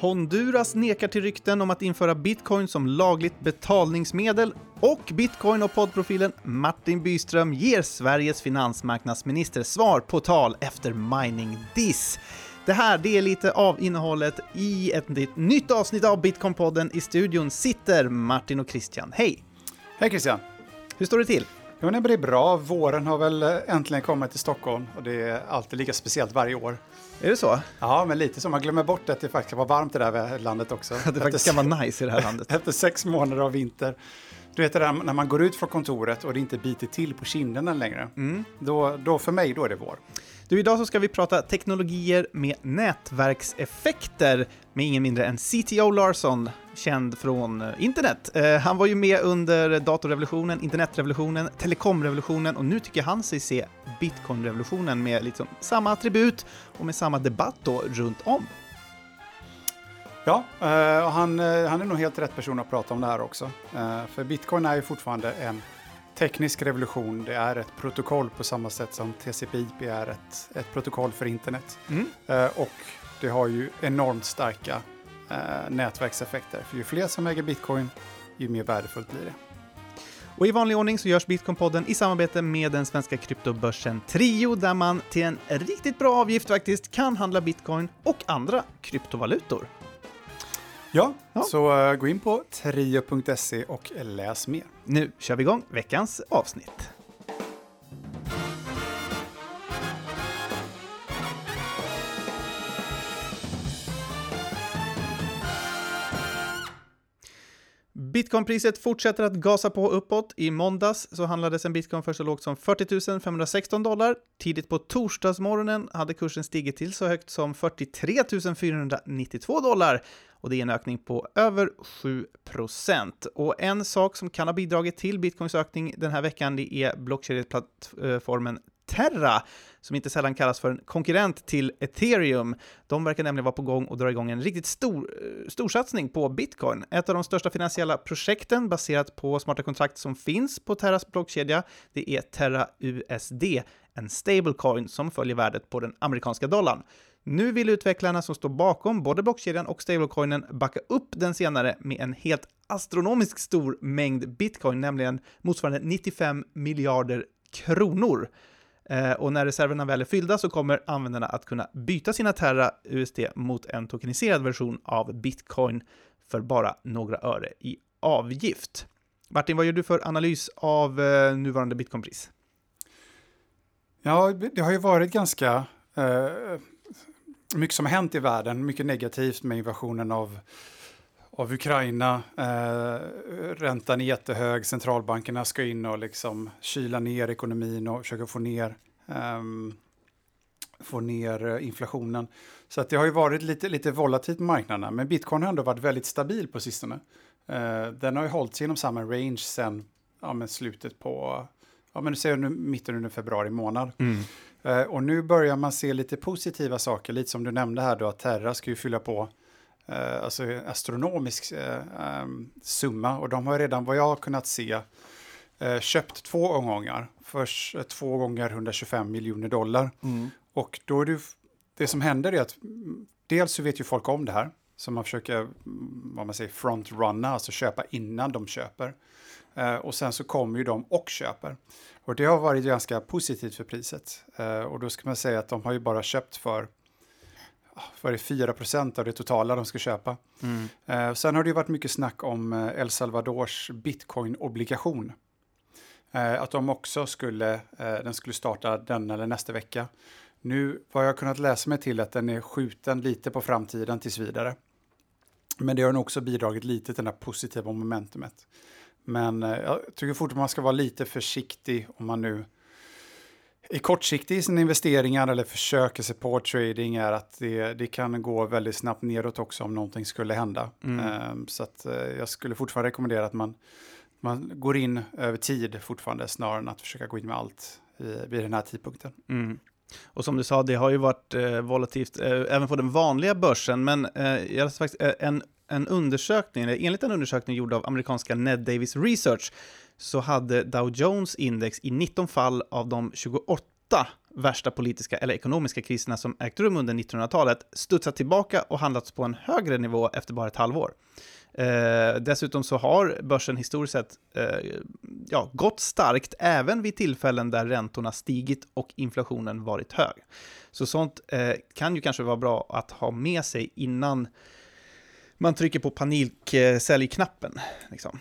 Honduras nekar till rykten om att införa bitcoin som lagligt betalningsmedel och bitcoin och poddprofilen Martin Byström ger Sveriges finansmarknadsminister svar på tal efter mining diss. Det här det är lite av innehållet i ett nytt avsnitt av Bitcoin-podden. I studion sitter Martin och Christian. Hej! Hej Christian! Hur står det till? Jo, det är bra. Våren har väl äntligen kommit till Stockholm och det är alltid lika speciellt varje år. Är det så? Ja, men lite så. Man glömmer bort att det faktiskt var varmt i det här landet också. Att det faktiskt kan vara nice i det här landet. Efter sex månader av vinter. Du vet det där när man går ut från kontoret och det inte biter till på kinderna längre. Mm. Då, då för mig, då är det vår. Du, idag så ska vi prata teknologier med nätverkseffekter med ingen mindre än CTO Larsson, känd från eh, internet. Eh, han var ju med under datorrevolutionen, internetrevolutionen, telekomrevolutionen och nu tycker han sig se bitcoinrevolutionen med liksom samma attribut och med samma debatt då runt om. Ja, eh, och han, eh, han är nog helt rätt person att prata om det här också. Eh, för bitcoin är ju fortfarande en teknisk revolution. Det är ett protokoll på samma sätt som TCP/IP är ett, ett protokoll för internet. Mm. och det har ju enormt starka eh, nätverkseffekter. För ju fler som äger bitcoin, ju mer värdefullt blir det. Och i vanlig ordning så görs Bitcoin-podden i samarbete med den svenska kryptobörsen Trio, där man till en riktigt bra avgift faktiskt kan handla bitcoin och andra kryptovalutor. Ja, ja. så uh, gå in på trio.se och läs mer. Nu kör vi igång veckans avsnitt. Bitcoinpriset fortsätter att gasa på uppåt. I måndags så handlades en bitcoin för så lågt som 40 516 dollar. Tidigt på torsdagsmorgonen hade kursen stigit till så högt som 43 492 dollar och det är en ökning på över 7 Och en sak som kan ha bidragit till bitcoins ökning den här veckan det är blockkedjeplattformen Terra, som inte sällan kallas för en konkurrent till ethereum. De verkar nämligen vara på gång och dra igång en riktigt stor, eh, storsatsning satsning på bitcoin. Ett av de största finansiella projekten baserat på smarta kontrakt som finns på Terras blockkedja, det är Terra USD, en stablecoin som följer värdet på den amerikanska dollarn. Nu vill utvecklarna som står bakom både blockkedjan och stablecoinen backa upp den senare med en helt astronomiskt stor mängd bitcoin, nämligen motsvarande 95 miljarder kronor. Eh, och när reserverna väl är fyllda så kommer användarna att kunna byta sina Terra USD mot en tokeniserad version av Bitcoin för bara några öre i avgift. Martin, vad gör du för analys av eh, nuvarande Bitcoinpris? Ja, det har ju varit ganska eh, mycket som har hänt i världen, mycket negativt med invasionen av av Ukraina. Eh, räntan är jättehög, centralbankerna ska in och liksom kyla ner ekonomin och försöka få ner, eh, få ner eh, inflationen. Så att det har ju varit lite, lite volatilt på marknaderna, men bitcoin har ändå varit väldigt stabil på sistone. Eh, den har ju hållit sig inom samma range sen ja, men slutet på, ja men du säger nu mitten under februari månad. Mm. Eh, och nu börjar man se lite positiva saker, lite som du nämnde här då, att Terra ska ju fylla på eh, alltså astronomisk eh, um, summa och de har redan vad jag har kunnat se eh, köpt två omgångar för eh, två gånger 125 miljoner dollar. Mm. Och då är det, det som händer är att mm, dels så vet ju folk om det här, så man försöker, mm, vad man säger, frontrunna, alltså köpa innan de köper. Eh, och sen så kommer ju de och köper. Och det har varit ganska positivt för priset. Eh, och då ska man säga att de har ju bara köpt för för det 4% av det totala de ska köpa. Mm. Eh, sen har det ju varit mycket snack om eh, El Salvadors bitcoin-obligation. Eh, att de också skulle, eh, den skulle starta den eller nästa vecka. Nu vad jag kunnat läsa mig till att den är skjuten lite på framtiden tills vidare. Men det har nog också bidragit lite till det här positiva momentumet. Men jag tycker fortfarande man ska vara lite försiktig om man nu är kortsiktig i sina investeringar eller försöker sig på trading är att det, det kan gå väldigt snabbt neråt också om någonting skulle hända. Mm. Um, så att, uh, jag skulle fortfarande rekommendera att man, man går in över tid fortfarande snarare än att försöka gå in med allt i, vid den här tidpunkten. Mm. Och som du sa, det har ju varit eh, volatilt eh, även på den vanliga börsen, men eh, jag faktiskt eh, en, en undersökning, enligt en undersökning gjord av amerikanska Ned Davis Research, så hade Dow Jones index i 19 fall av de 28 värsta politiska eller ekonomiska kriserna som ägt rum under 1900-talet studsat tillbaka och handlats på en högre nivå efter bara ett halvår. Eh, dessutom så har börsen historiskt sett eh, ja, gått starkt även vid tillfällen där räntorna stigit och inflationen varit hög. Så sånt eh, kan ju kanske vara bra att ha med sig innan man trycker på paniksäljknappen. Eh, liksom.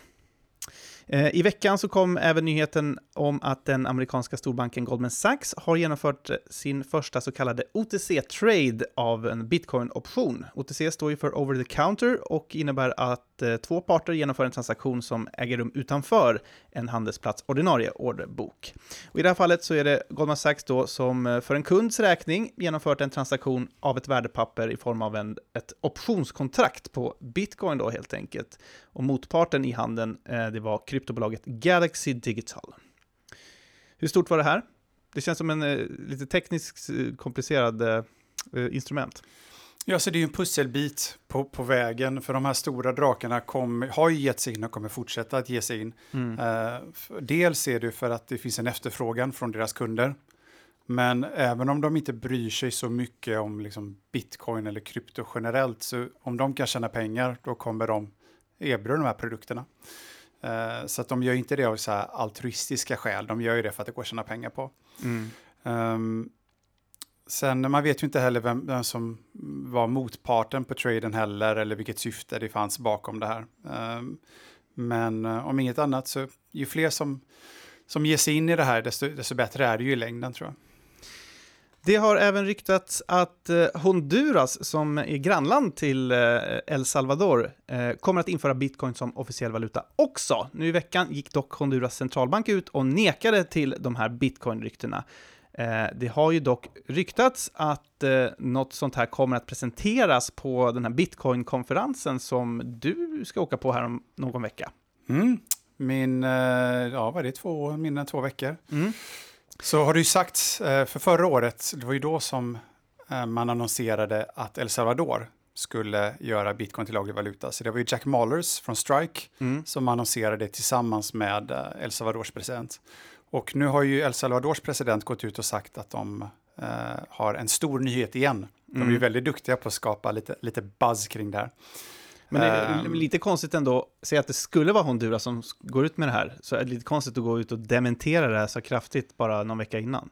Eh, I veckan så kom även nyheten om att den amerikanska storbanken Goldman Sachs har genomfört sin första så kallade OTC-trade av en bitcoin-option. OTC står ju för over the counter och innebär att eh, två parter genomför en transaktion som äger rum utanför en handelsplats ordinarie orderbok. Och I det här fallet så är det Goldman Sachs då som eh, för en kunds räkning genomfört en transaktion av ett värdepapper i form av en, ett optionskontrakt på bitcoin då helt enkelt. Och motparten i handeln, det var kryptobolaget Galaxy Digital. Hur stort var det här? Det känns som en eh, lite tekniskt eh, komplicerad eh, instrument. Ja, så det är ju en pusselbit på, på vägen, för de här stora drakarna kom, har ju gett sig in och kommer fortsätta att ge sig in. Mm. Eh, dels är det för att det finns en efterfrågan från deras kunder, men även om de inte bryr sig så mycket om liksom bitcoin eller krypto generellt, så om de kan tjäna pengar, då kommer de erbjuda de här produkterna. Uh, så att de gör inte det av så altruistiska skäl, de gör ju det för att det går att tjäna pengar på. Mm. Um, sen, man vet ju inte heller vem, vem, som var motparten på traden heller, eller vilket syfte det fanns bakom det här. Um, men uh, om inget annat så, ju fler som, som ger sig in i det här, desto, desto bättre är det ju i längden tror jag. Det har även ryktats att eh, Honduras, som är grannland till eh, El Salvador, eh, kommer att införa bitcoin som officiell valuta också. Nu i veckan gick dock Honduras centralbank ut och nekade till de här bitcoin-ryktena. Det har ju dock ryktats att något sånt här kommer att presenteras på den här bitcoin-konferensen som du ska åka på här om någon vecka. Mm. Min, ja vad är det, två, mindre än två veckor. Mm. Så har du ju sagt, eh, för förra året, det var ju då som eh, man annonserade att El Salvador skulle göra bitcoin till laglig valuta. Så det var ju Jack Mallers från Strike mm. som annonserade det tillsammans med eh, El Salvadors president. Och nu har ju El Salvadors president gått ut och sagt att de eh, har en stor nyhet igen. De är ju mm. väldigt duktiga på att skapa lite, lite buzz kring det här. Men det är um, lite konstigt ändå, säg att det skulle vara Honduras som går ut med det här, så är det lite konstigt att gå ut och dementera det här så kraftigt bara någon vecka innan.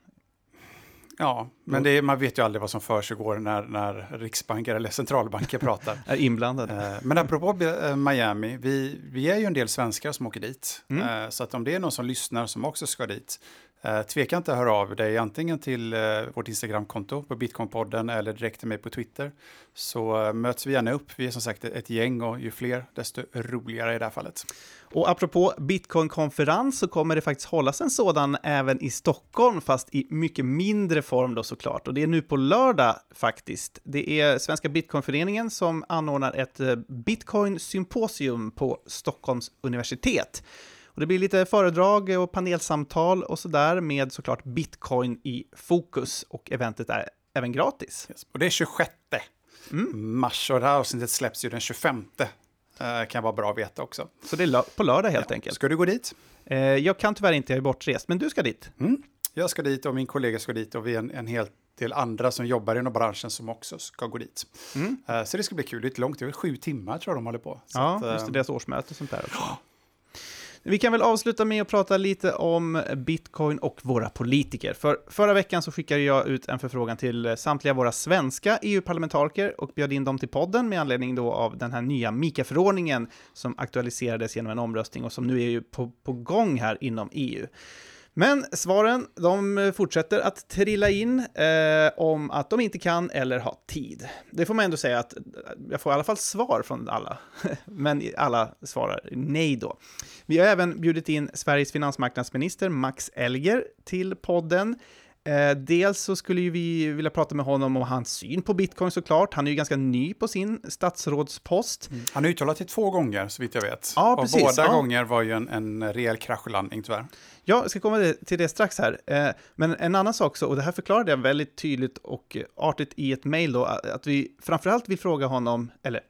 Ja, men är, man vet ju aldrig vad som försiggår när, när riksbanker eller centralbanker pratar. är inblandade. Eh, men apropå eh, Miami, vi, vi är ju en del svenskar som åker dit. Mm. Eh, så att om det är någon som lyssnar som också ska dit, Eh, tveka inte att höra av dig antingen till eh, vårt Instagramkonto på Bitcoinpodden eller direkt till mig på Twitter. Så eh, möts vi gärna upp. Vi är som sagt ett gäng och ju fler desto roligare i det här fallet. Och apropå Bitcoin-konferens så kommer det faktiskt hållas en sådan även i Stockholm, fast i mycket mindre form då såklart. Och det är nu på lördag faktiskt. Det är Svenska Bitcoinföreningen som anordnar ett Bitcoin-symposium på Stockholms universitet. Och det blir lite föredrag och panelsamtal och sådär med såklart bitcoin i fokus och eventet är även gratis. Yes. Och det är 26 mm. mars och det här avsnittet släpps ju den 25. Uh, eh, kan vara bra att veta också. Så det är på lördag helt ja. enkelt. Ska du gå dit? Uh, jag kan tyvärr inte, jag är bortrest, men du ska dit. Mm. Jag ska dit och min kollega ska dit och vi är en, en hel del andra som jobbar inom branschen som också ska gå dit. Mm. Uh, så det ska bli kul, det är lite långt, det är sju timmar tror jag de håller på. Så ja, att, just det, deras årsmöte och sånt där också. Vi kan väl avsluta med att prata lite om bitcoin och våra politiker. För förra veckan så skickade jag ut en förfrågan till samtliga våra svenska EU-parlamentariker och bjöd in dem till podden med anledning då av den här nya MIKA-förordningen som aktualiserades genom en omröstning och som nu är ju på, på gång här inom EU. Men svaren, de fortsätter att trilla in eh, om att de inte kan eller har tid. Det får man ändå säga att eh, jag får i alla fall svar från alla, men alla svarar nej då. Vi har även bjudit in Sveriges finansmarknadsminister Max Elger till podden. Eh, dels så skulle vi vilja prata med honom om hans syn på bitcoin såklart. Han är ju ganska ny på sin statsrådspost. Mm. Han har uttalat det två gånger så vitt jag vet. Ja, precis. Och båda ja. gånger var ju en, en rejäl kraschlandning tyvärr. Ja, jag ska komma till det strax här. Eh, men en annan sak så, och det här förklarade jag väldigt tydligt och artigt i ett mejl då, att vi framförallt vill fråga honom, eller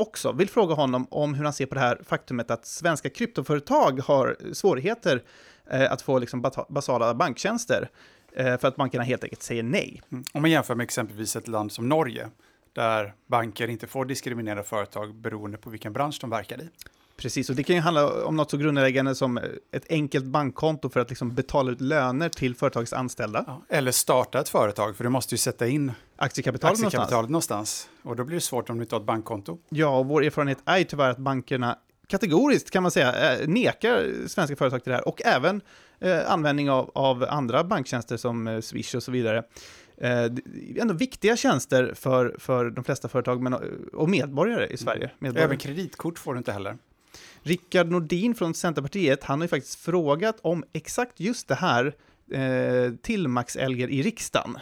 också vill fråga honom om hur han ser på det här faktumet att svenska kryptoföretag har svårigheter eh, att få liksom basala banktjänster. Eh, för att bankerna helt enkelt säger nej. Mm. Om man jämför med exempelvis ett land som Norge, där banker inte får diskriminera företag beroende på vilken bransch de verkar i. Precis, och det kan ju handla om något så grundläggande som ett enkelt bankkonto för att liksom betala ut löner till företagets anställda. Ja, eller starta ett företag, för du måste ju sätta in aktiekapitalet, aktiekapitalet någonstans. någonstans. Och då blir det svårt om du inte har ett bankkonto. Ja, och vår erfarenhet är ju tyvärr att bankerna kategoriskt kan man säga eh, nekar svenska företag till det här och även eh, användning av, av andra banktjänster som eh, Swish och så vidare. Eh, ändå viktiga tjänster för, för de flesta företag men, och medborgare i Sverige. Mm. Medborgare. Även kreditkort får du inte heller. Rickard Nordin från Centerpartiet, han har ju faktiskt frågat om exakt just det här eh, till Max Elger i riksdagen.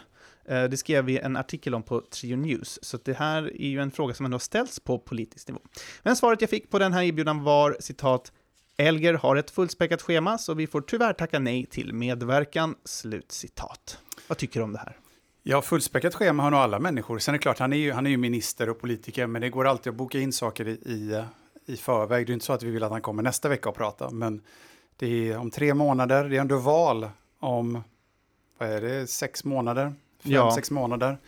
Eh, det skrev vi en artikel om på Trio News, så det här är ju en fråga som ändå ställts på politisk nivå. Men svaret jag fick på den här inbjudan var citat Elger har ett fullspäckat schema, så vi får tyvärr tacka nej till medverkan. Slut citat. Vad tycker du om det här? Ja, fullspäckat schema har nog alla människor. Sen är det klart, han är ju, han är ju minister och politiker, men det går alltid att boka in saker i, i, i förväg. Det är inte så att vi vill att han kommer nästa vecka och prata, men det är om tre månader, det är ändå val om, vad är det, sex månader? Fem, ja. sex månader.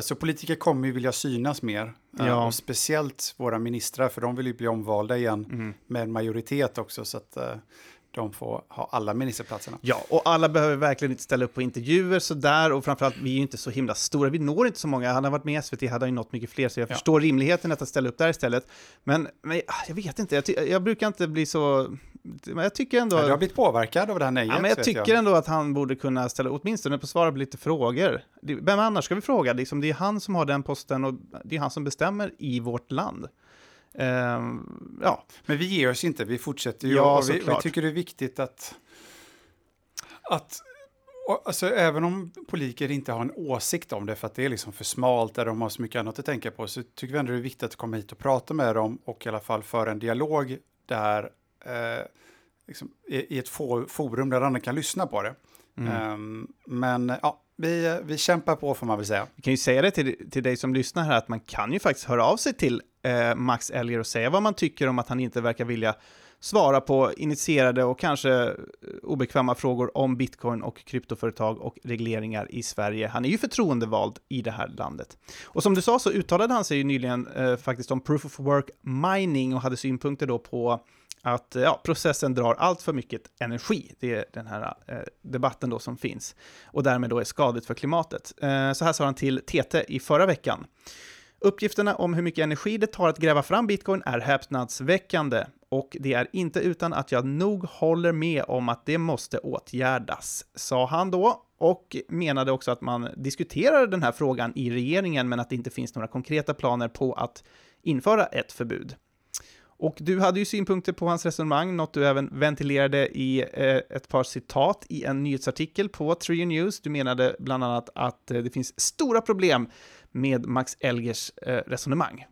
Så politiker kommer ju vilja synas mer. Eh, ja. Och speciellt våra ministrar, för de vill ju bli omvalda igen mm. med en majoritet också. Så att eh, de får ha alla ministerplatserna. Ja, och alla behöver verkligen inte ställa upp på intervjuer sådär. Och framförallt, vi är ju inte så himla stora. Vi når inte så många. Han har varit med i SVT, hade han nått mycket fler. Så jag ja. förstår rimligheten att ställa upp där istället. Men, men jag vet inte, jag, jag brukar inte bli så men jag tycker ändå... Ja, du har blivit påverkad av det här nejet. Ja, men jag tycker jag. ändå att han borde kunna ställa, åtminstone på svara på lite frågor. Vem annars ska vi fråga? Liksom, det är han som har den posten och det är han som bestämmer i vårt land. Um, ja. Men vi ger oss inte, vi fortsätter ju. Ja, vi, vi, tycker det är viktigt att... att Alltså, även om politiker inte har en åsikt om det för att det är liksom för smalt eller de har så mycket annat att tänka på så tycker vi ändå det är viktigt att komma hit och prata med dem och i alla fall föra en dialog där eh, liksom, i, i, ett forum där andra kan lyssna på det. Mm. Um, men ja, vi, vi kämpar på får man väl säga. Vi kan ju säga det till, till dig som lyssnar här att man kan ju faktiskt höra av sig till eh, Max Elger och säga vad man tycker om att han inte verkar vilja svara på initierade och kanske eh, obekväma frågor om bitcoin och kryptoföretag och regleringar i Sverige. Han är ju förtroendevald i det här landet. Och som du sa så uttalade han sig ju nyligen eh, faktiskt om proof of work mining och hade synpunkter då på att ja, processen drar allt för mycket energi. Det är den här eh, debatten då som finns och därmed då är skadligt för klimatet. Eh, så här sa han till TT i förra veckan. Uppgifterna om hur mycket energi det tar att gräva fram bitcoin är häpnadsväckande och det är inte utan att jag nog håller med om att det måste åtgärdas, sa han då och menade också att man diskuterar den här frågan i regeringen men att det inte finns några konkreta planer på att införa ett förbud. Och du hade ju synpunkter på hans resonemang, något du även ventilerade i eh, ett par citat i en nyhetsartikel på Trio News. Du menade bland annat att eh, det finns stora problem med Max Elgers eh, resonemang.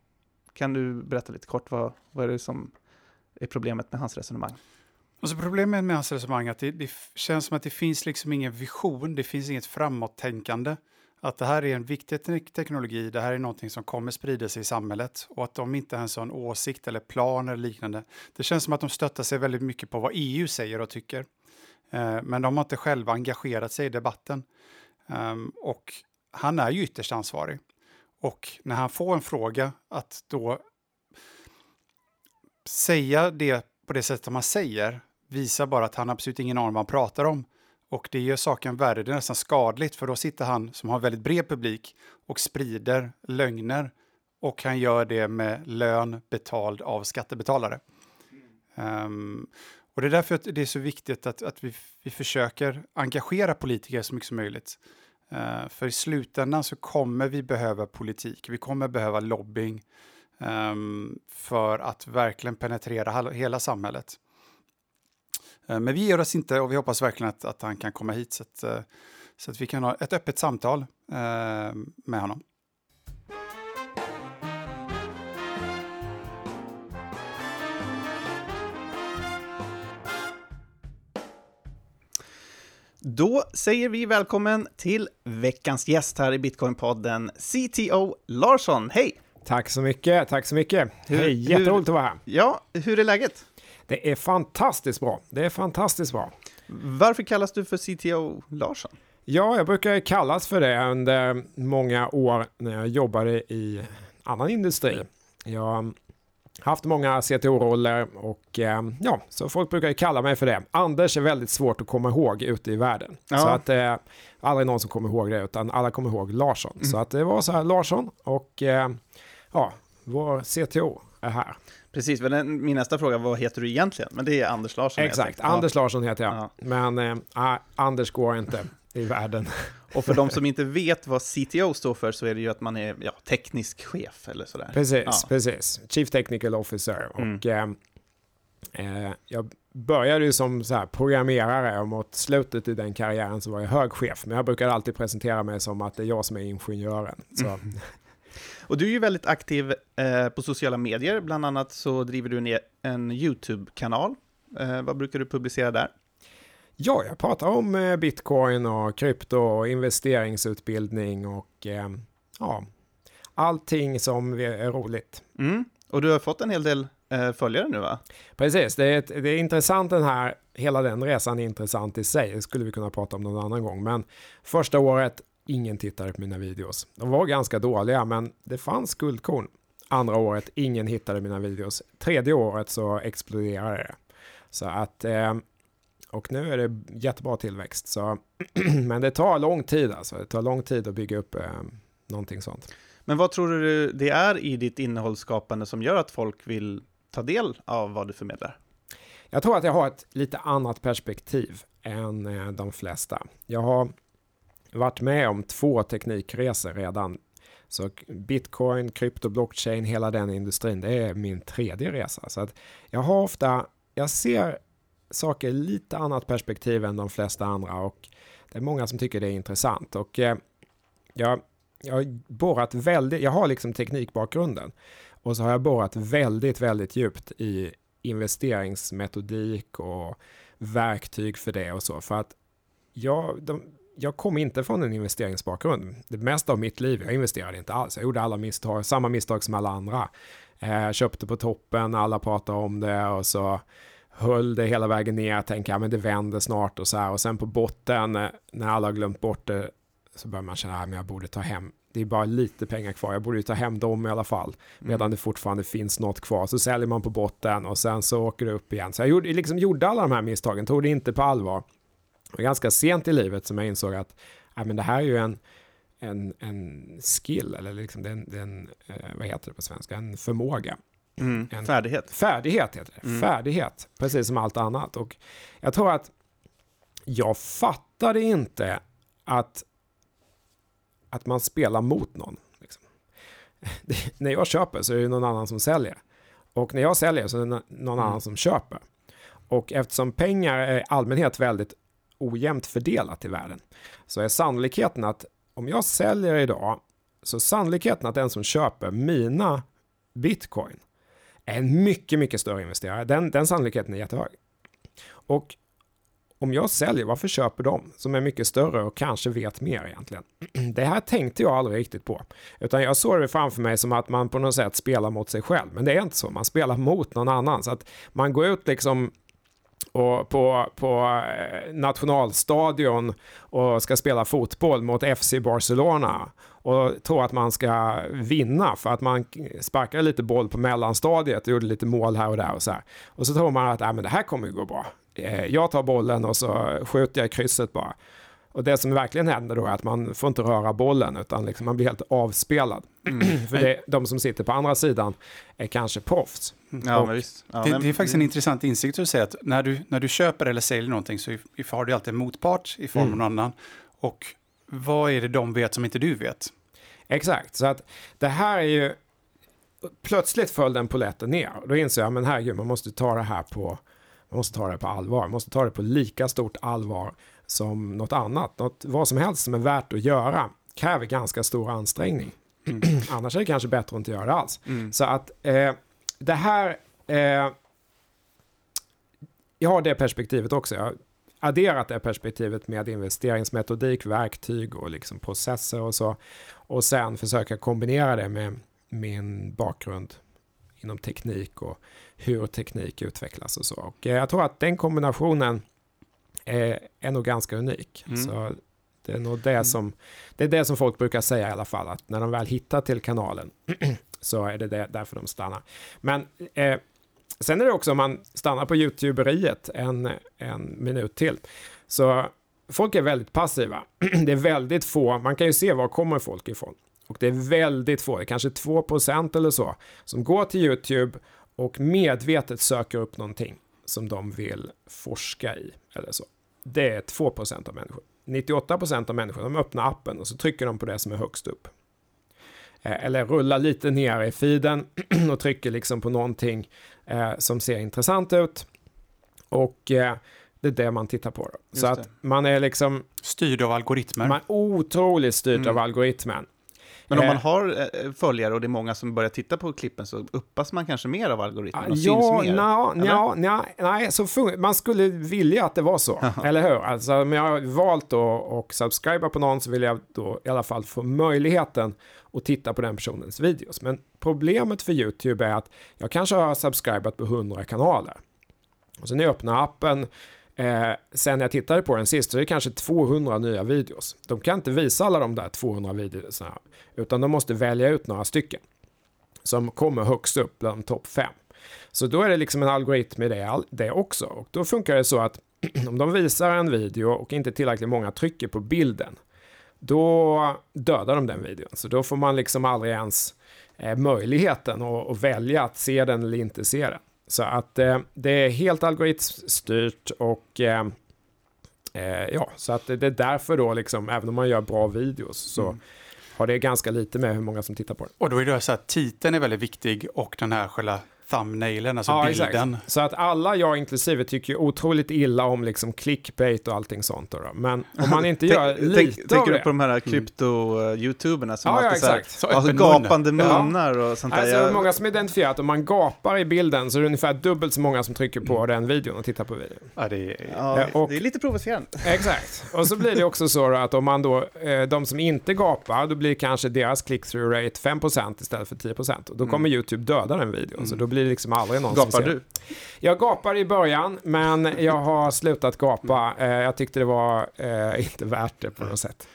Kan du berätta lite kort vad, vad är det som är problemet med hans resonemang? Alltså problemet med hans resonemang är att det, det, känns som att det finns liksom ingen vision, det finns inget framåttänkande att det här är en viktig teknologi, det här är någonting som kommer sprida sig i samhället och att de inte ens har en åsikt eller plan eller liknande. Det känns som att de stöttar sig väldigt mycket på vad EU säger och tycker. Eh, men de har inte själva engagerat sig i debatten. Um, och han är ju ytterst ansvarig. Och när han får en fråga att då säga det på det sättet som han säger visar bara att han absolut ingen aning om vad han pratar om. Och det gör saken värre, det är nästan skadligt för då sitter han som har väldigt bred publik och sprider lögner och han gör det med lön betald av skattebetalare. Um, och det är därför att det är så viktigt att, att vi, vi försöker engagera politiker så mycket som möjligt. Uh, för i slutändan så kommer vi behöva politik, vi kommer behöva lobbying um, för att verkligen penetrera hela samhället. Eh, men vi ger oss inte och vi hoppas verkligen att, att han kan komma hit så att, eh, så att vi kan ha ett öppet samtal eh, med honom. Då säger vi välkommen till veckans gäst här i Bitcoinpodden, CTO Larsson. Hej! Tack så mycket, tack så mycket. Hur, Hej, jätteroligt att vara här. Ja, hur är läget? Det är fantastiskt bra. Det är fantastiskt bra. Varför kallas du för CTO Larsson? Ja, jag brukar kallas för det under många år när jag jobbade i annan industri. Jag har haft många CTO-roller och eh, ja, så folk brukar kalla mig för det. Anders är väldigt svårt att komma ihåg ute i världen. Ja. Så att eh, aldrig någon som kommer ihåg det, utan alla kommer ihåg Larsson. Mm. Så att det var så här, Larsson och eh, ja, vår CTO är här. Precis, men min nästa fråga, vad heter du egentligen? Men det är Anders Larsson. Exakt, Anders. Larsson heter jag. Ja. Men äh, Anders går inte i världen. Och för de som inte vet vad CTO står för så är det ju att man är ja, teknisk chef eller sådär. Precis, ja. precis. Chief Technical Officer. Mm. Och eh, jag började ju som så här programmerare och mot slutet i den karriären så var jag hög chef. Men jag brukar alltid presentera mig som att det är jag som är ingenjören. Så. Mm. Och du är ju väldigt aktiv eh, på sociala medier. Bland annat så driver du en, en YouTube-kanal. Eh, vad brukar du publicera där? Ja, jag pratar om eh, bitcoin och krypto och investeringsutbildning och eh, ja, allting som är roligt. Mm. Och du har fått en hel del eh, följare nu va? Precis, det är, ett, det är intressant den här, hela den resan är intressant i sig, det skulle vi kunna prata om någon annan gång, men första året, ingen tittade på mina videos. De var ganska dåliga, men det fanns guldkorn. Andra året, ingen hittade mina videos. Tredje året så exploderade det. Så att eh, och nu är det jättebra tillväxt. Så, men det tar lång tid alltså. Det tar lång tid att bygga upp eh, någonting sånt. Men vad tror du det är i ditt innehållsskapande som gör att folk vill ta del av vad du förmedlar? Jag tror att jag har ett lite annat perspektiv än eh, de flesta. Jag har varit med om två teknikresor redan. Så bitcoin, krypto, blockchain, hela den industrin, det är min tredje resa. Så att jag har ofta, jag ser saker i lite annat perspektiv än de flesta andra och det är många som tycker det är intressant. Och eh, jag, jag har borrat väldigt, jag har liksom teknikbakgrunden och så har jag borrat väldigt, väldigt djupt i investeringsmetodik och verktyg för det och så. För att jag, de, jag kom inte från en investeringsbakgrund. Det mesta av mitt liv, jag investerade inte alls. Jag gjorde alla misstag, samma misstag som alla andra. Eh, köpte på toppen, alla pratade om det och så höll det hela vägen ner, jag tänker att ja, det vänder snart och så här. Och sen på botten, eh, när alla har glömt bort det, så börjar man känna att ja, jag borde ta hem. Det är bara lite pengar kvar, jag borde ju ta hem dem i alla fall. Medan mm. det fortfarande finns något kvar. Så säljer man på botten och sen så åker det upp igen. Så jag gjorde, liksom gjorde alla de här misstagen, tog det inte på allvar. Och ganska sent i livet som jag insåg att ja, men det här är ju en, en, en skill, eller liksom den, den, eh, vad heter det på svenska, en förmåga Mm, en färdighet. Färdighet heter det. Mm. Färdighet, precis som allt annat. Och jag tror att jag fattade inte att, att man spelar mot någon. Liksom. Det, när jag köper så är det någon annan som säljer. Och när jag säljer så är det någon mm. annan som köper. Och eftersom pengar är i allmänhet väldigt ojämnt fördelat i världen så är sannolikheten att om jag säljer idag så sannolikheten att den som köper mina bitcoin är en mycket, mycket större investerare. Den, den sannolikheten är jättehög. Och om jag säljer, varför köper de som är mycket större och kanske vet mer egentligen? Det här tänkte jag aldrig riktigt på, utan jag såg det framför mig som att man på något sätt spelar mot sig själv, men det är inte så. Man spelar mot någon annan, så att man går ut liksom och på, på eh, nationalstadion och ska spela fotboll mot FC Barcelona och tror att man ska vinna för att man sparkade lite boll på mellanstadiet och gjorde lite mål här och där och så här. Och så tror man att äh, men det här kommer ju gå bra. Eh, jag tar bollen och så skjuter jag i krysset bara. Och det som verkligen händer då är att man får inte röra bollen utan liksom man blir helt avspelad. Mm. För det, de som sitter på andra sidan är kanske proffs. Ja, men visst. Ja, det, det, är faktiskt en intressant insikt att säga att när du, när du köper eller säljer någonting så har du alltid en motpart i form av mm. någon annan. Och vad är det de vet som inte du vet? Exakt, så att det här är ju plötsligt föll den poletten ner. Då inser jag, men herregud, man måste ta det här på man måste ta det på allvar. Man måste ta det på lika stort allvar som något annat. Något, vad som helst som är värt att göra kräver ganska stor ansträngning. Mm. Annars är det kanske bättre att inte göra det alls. Mm. Så att eh, det här... Eh, jag har det perspektivet också. Jag har adderat det perspektivet med investeringsmetodik, verktyg och liksom processer och så. Och sen försöka kombinera det med min bakgrund inom teknik och hur teknik utvecklas och så. Och eh, jag tror att den kombinationen är, är nog ganska unik. Mm. Så Det är nog det som, det är det som folk brukar säga i alla fall, att när de väl hittar till kanalen så är det, det därför de stannar. Men eh, sen är det också om man stannar på YouTuberiet en, en minut till, så folk är väldigt passiva. det är väldigt få, man kan ju se var kommer folk ifrån. Och det är väldigt få, det är kanske 2% eller så, som går till YouTube och medvetet söker upp någonting som de vill forska i. Eller så. Det är 2% av människor. 98% av människor de öppnar appen och så trycker de på det som är högst upp. Eh, eller rullar lite ner i feeden och trycker liksom på någonting eh, som ser intressant ut. Och eh, det är det man tittar på. Då. Så att man är liksom... Styrd av algoritmer. Man är otroligt styrd mm. av algoritmen. Men om man eh. har eh, följare och det är många som börjar titta på klippen så uppas man kanske mer av algoritmen och ja, syns mer? Ja, ja, nej, så man skulle vilja att det var så, eller hur? Alltså, om jag har valt att subscriba på någon så vill jag då i alla fall få möjligheten att titta på den personens videos. Men problemet för YouTube är att jag kanske har subscribat på 100 kanaler. Och sen när jag öppnar appen Eh, sen jag tittade på den sist så är det kanske 200 nya videos. De kan inte visa alla de där 200 videorna, utan de måste välja ut några stycken som kommer högst upp bland topp 5. Så då är det liksom en algoritm i det, det också. Och då funkar det så att om de visar en video och inte tillräckligt många trycker på bilden, då dödar de den videon. Så då får man liksom aldrig ens eh, möjligheten att, att välja att se den eller inte se den. Så att eh, det är helt algoritmstyrt och eh, eh, ja, så att det är därför då liksom, även om man gör bra videos så mm. har det ganska lite med hur många som tittar på det. Och då är det så att titeln är väldigt viktig och den här själva thumbnailen, alltså ja, bilden. Exakt. Så att alla, jag inklusive, tycker otroligt illa om liksom clickbait och allting sånt. Då, då. Men om man inte gör lite tänk, av Tänker det. du på de här krypto-youtuberna som ja, ja, exakt. Så alltså, gapande munnar och sånt där? Alltså, jag... många som identifierat, om man gapar i bilden så är det ungefär dubbelt så många som trycker på mm. den videon och tittar på videon. Ja, det är, ja, och, det är lite provocerande. Exakt. Och så blir det också så att om man då, eh, de som inte gapar, då blir kanske deras click-through rate 5% istället för 10%. Och då kommer mm. YouTube döda den videon. Mm. Så då blir det liksom aldrig någon Gapar du? Jag gapar i början, men jag har slutat gapa. Eh, jag tyckte det var eh, inte värt det på något sätt.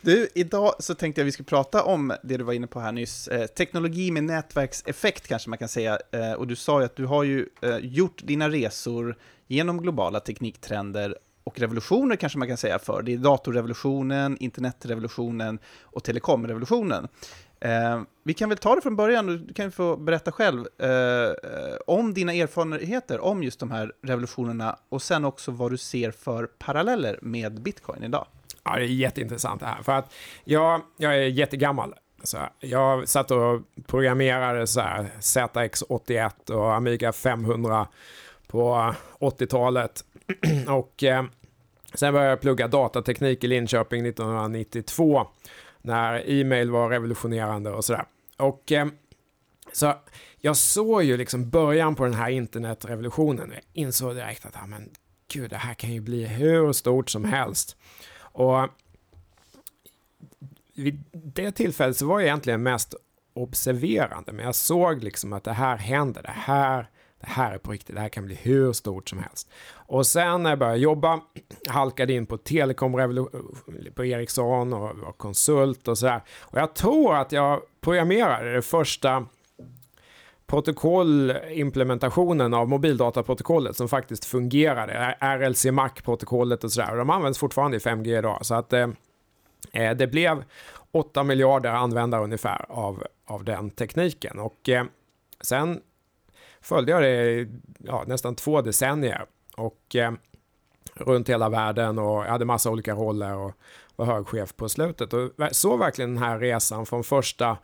Du, idag så tänkte jag vi skulle prata om det du var inne på här nyss, eh, teknologi med nätverkseffekt kanske man kan säga. Eh, och du sa ju att du har ju eh, gjort dina resor genom globala tekniktrender och revolutioner kanske man kan säga för. Det är datorrevolutionen, internetrevolutionen och telekomrevolutionen. Eh, vi kan väl ta det från början, du kan få berätta själv eh, eh, om dina erfarenheter om just de här revolutionerna och sen också vad du ser för paralleller med bitcoin idag. Ja, det är jätteintressant det här, för att jag, jag är jättegammal. Så jag satt och programmerade så här ZX81 och Amiga 500 på 80-talet. och eh, sen började jag plugga datateknik i Linköping 1992 när e-mail var revolutionerande och sådär. Och eh, så jag såg ju liksom början på den här internetrevolutionen. Jag insåg direkt att, ja men gud, det här kan ju bli hur stort som helst. Och vid det tillfället så var jag egentligen mest observerande, men jag såg liksom att det här händer, det här det här är på riktigt, det här kan bli hur stort som helst. Och sen när jag började jobba, halkade in på telekom eh, på Ericsson och var konsult och sådär. Och jag tror att jag programmerade det första protokollimplementationen av mobildataprotokollet som faktiskt fungerade, RLC Mac-protokollet och sådär. Och de används fortfarande i 5G idag. Så att eh, eh det blev 8 miljarder användare ungefär av, av den tekniken. Och eh, sen följde jag det i ja, nästan två decennier. Och eh, runt hela världen och jag hade massa olika roller och var högchef på slutet. Och såg verkligen den här resan från första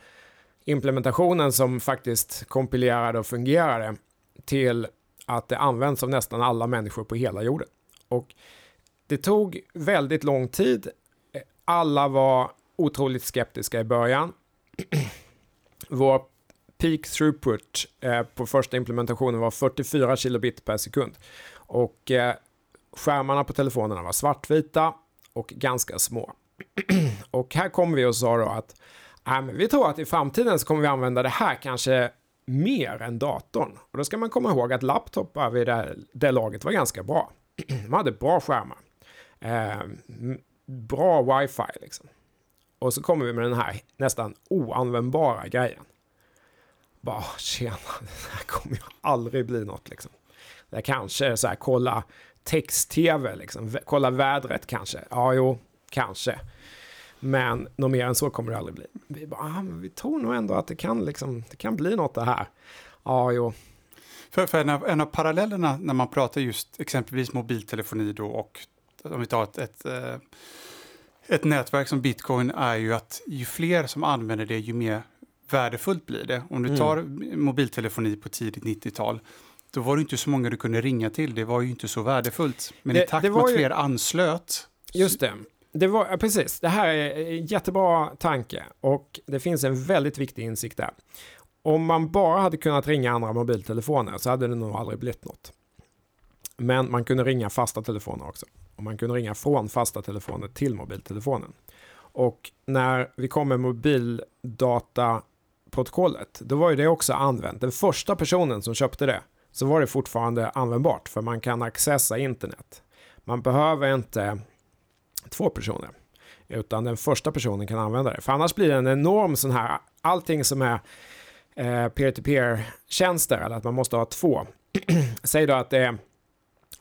implementationen som faktiskt kompilerade och fungerade till att det används av nästan alla människor på hela jorden. Och det tog väldigt lång tid. Alla var otroligt skeptiska i början. Vår peak throughput eh, på första implementationen var 44 kilobit per sekund. Och eh, skärmarna på telefonerna var svartvita och ganska små. och här kommer vi och sa då att äh, men vi tror att i framtiden så kommer vi använda det här kanske mer än datorn. Och då ska man komma ihåg att laptopar vid det, det laget var ganska bra. De hade bra skärmar. Eh, bra wifi liksom. Och så kommer vi med den här nästan oanvändbara grejen. Bara, ah, tjena, det här kommer ju aldrig bli något liksom. Det kanske är så här, kolla text-tv liksom, kolla vädret kanske. Ja, jo, kanske. Men något mer än så kommer det aldrig bli. Vi, bara, ah, vi tror nog ändå att det kan, liksom, det kan bli något det här. Ja, jo. För, för en, av, en av parallellerna när man pratar just exempelvis mobiltelefoni då och om vi tar ett, ett, eh, ett nätverk som bitcoin är ju att ju fler som använder det ju mer värdefullt blir det. Om du mm. tar mm. mobiltelefoni på tidigt 90-tal då var det inte så många du kunde ringa till. Det var ju inte så värdefullt. Men det, i takt med att fler anslöt. Just det. Det var, precis, det här är en jättebra tanke och det finns en väldigt viktig insikt där. Om man bara hade kunnat ringa andra mobiltelefoner så hade det nog aldrig blivit något. Men man kunde ringa fasta telefoner också. Och man kunde ringa från fasta telefoner till mobiltelefonen. Och när vi kom med protokollet, då var ju det också använt. Den första personen som köpte det, så var det fortfarande användbart, för man kan accessa internet. Man behöver inte två personer, utan den första personen kan använda det. För annars blir det en enorm sån här, allting som är eh, peer-to-peer-tjänster, eller att man måste ha två. Säg då att det är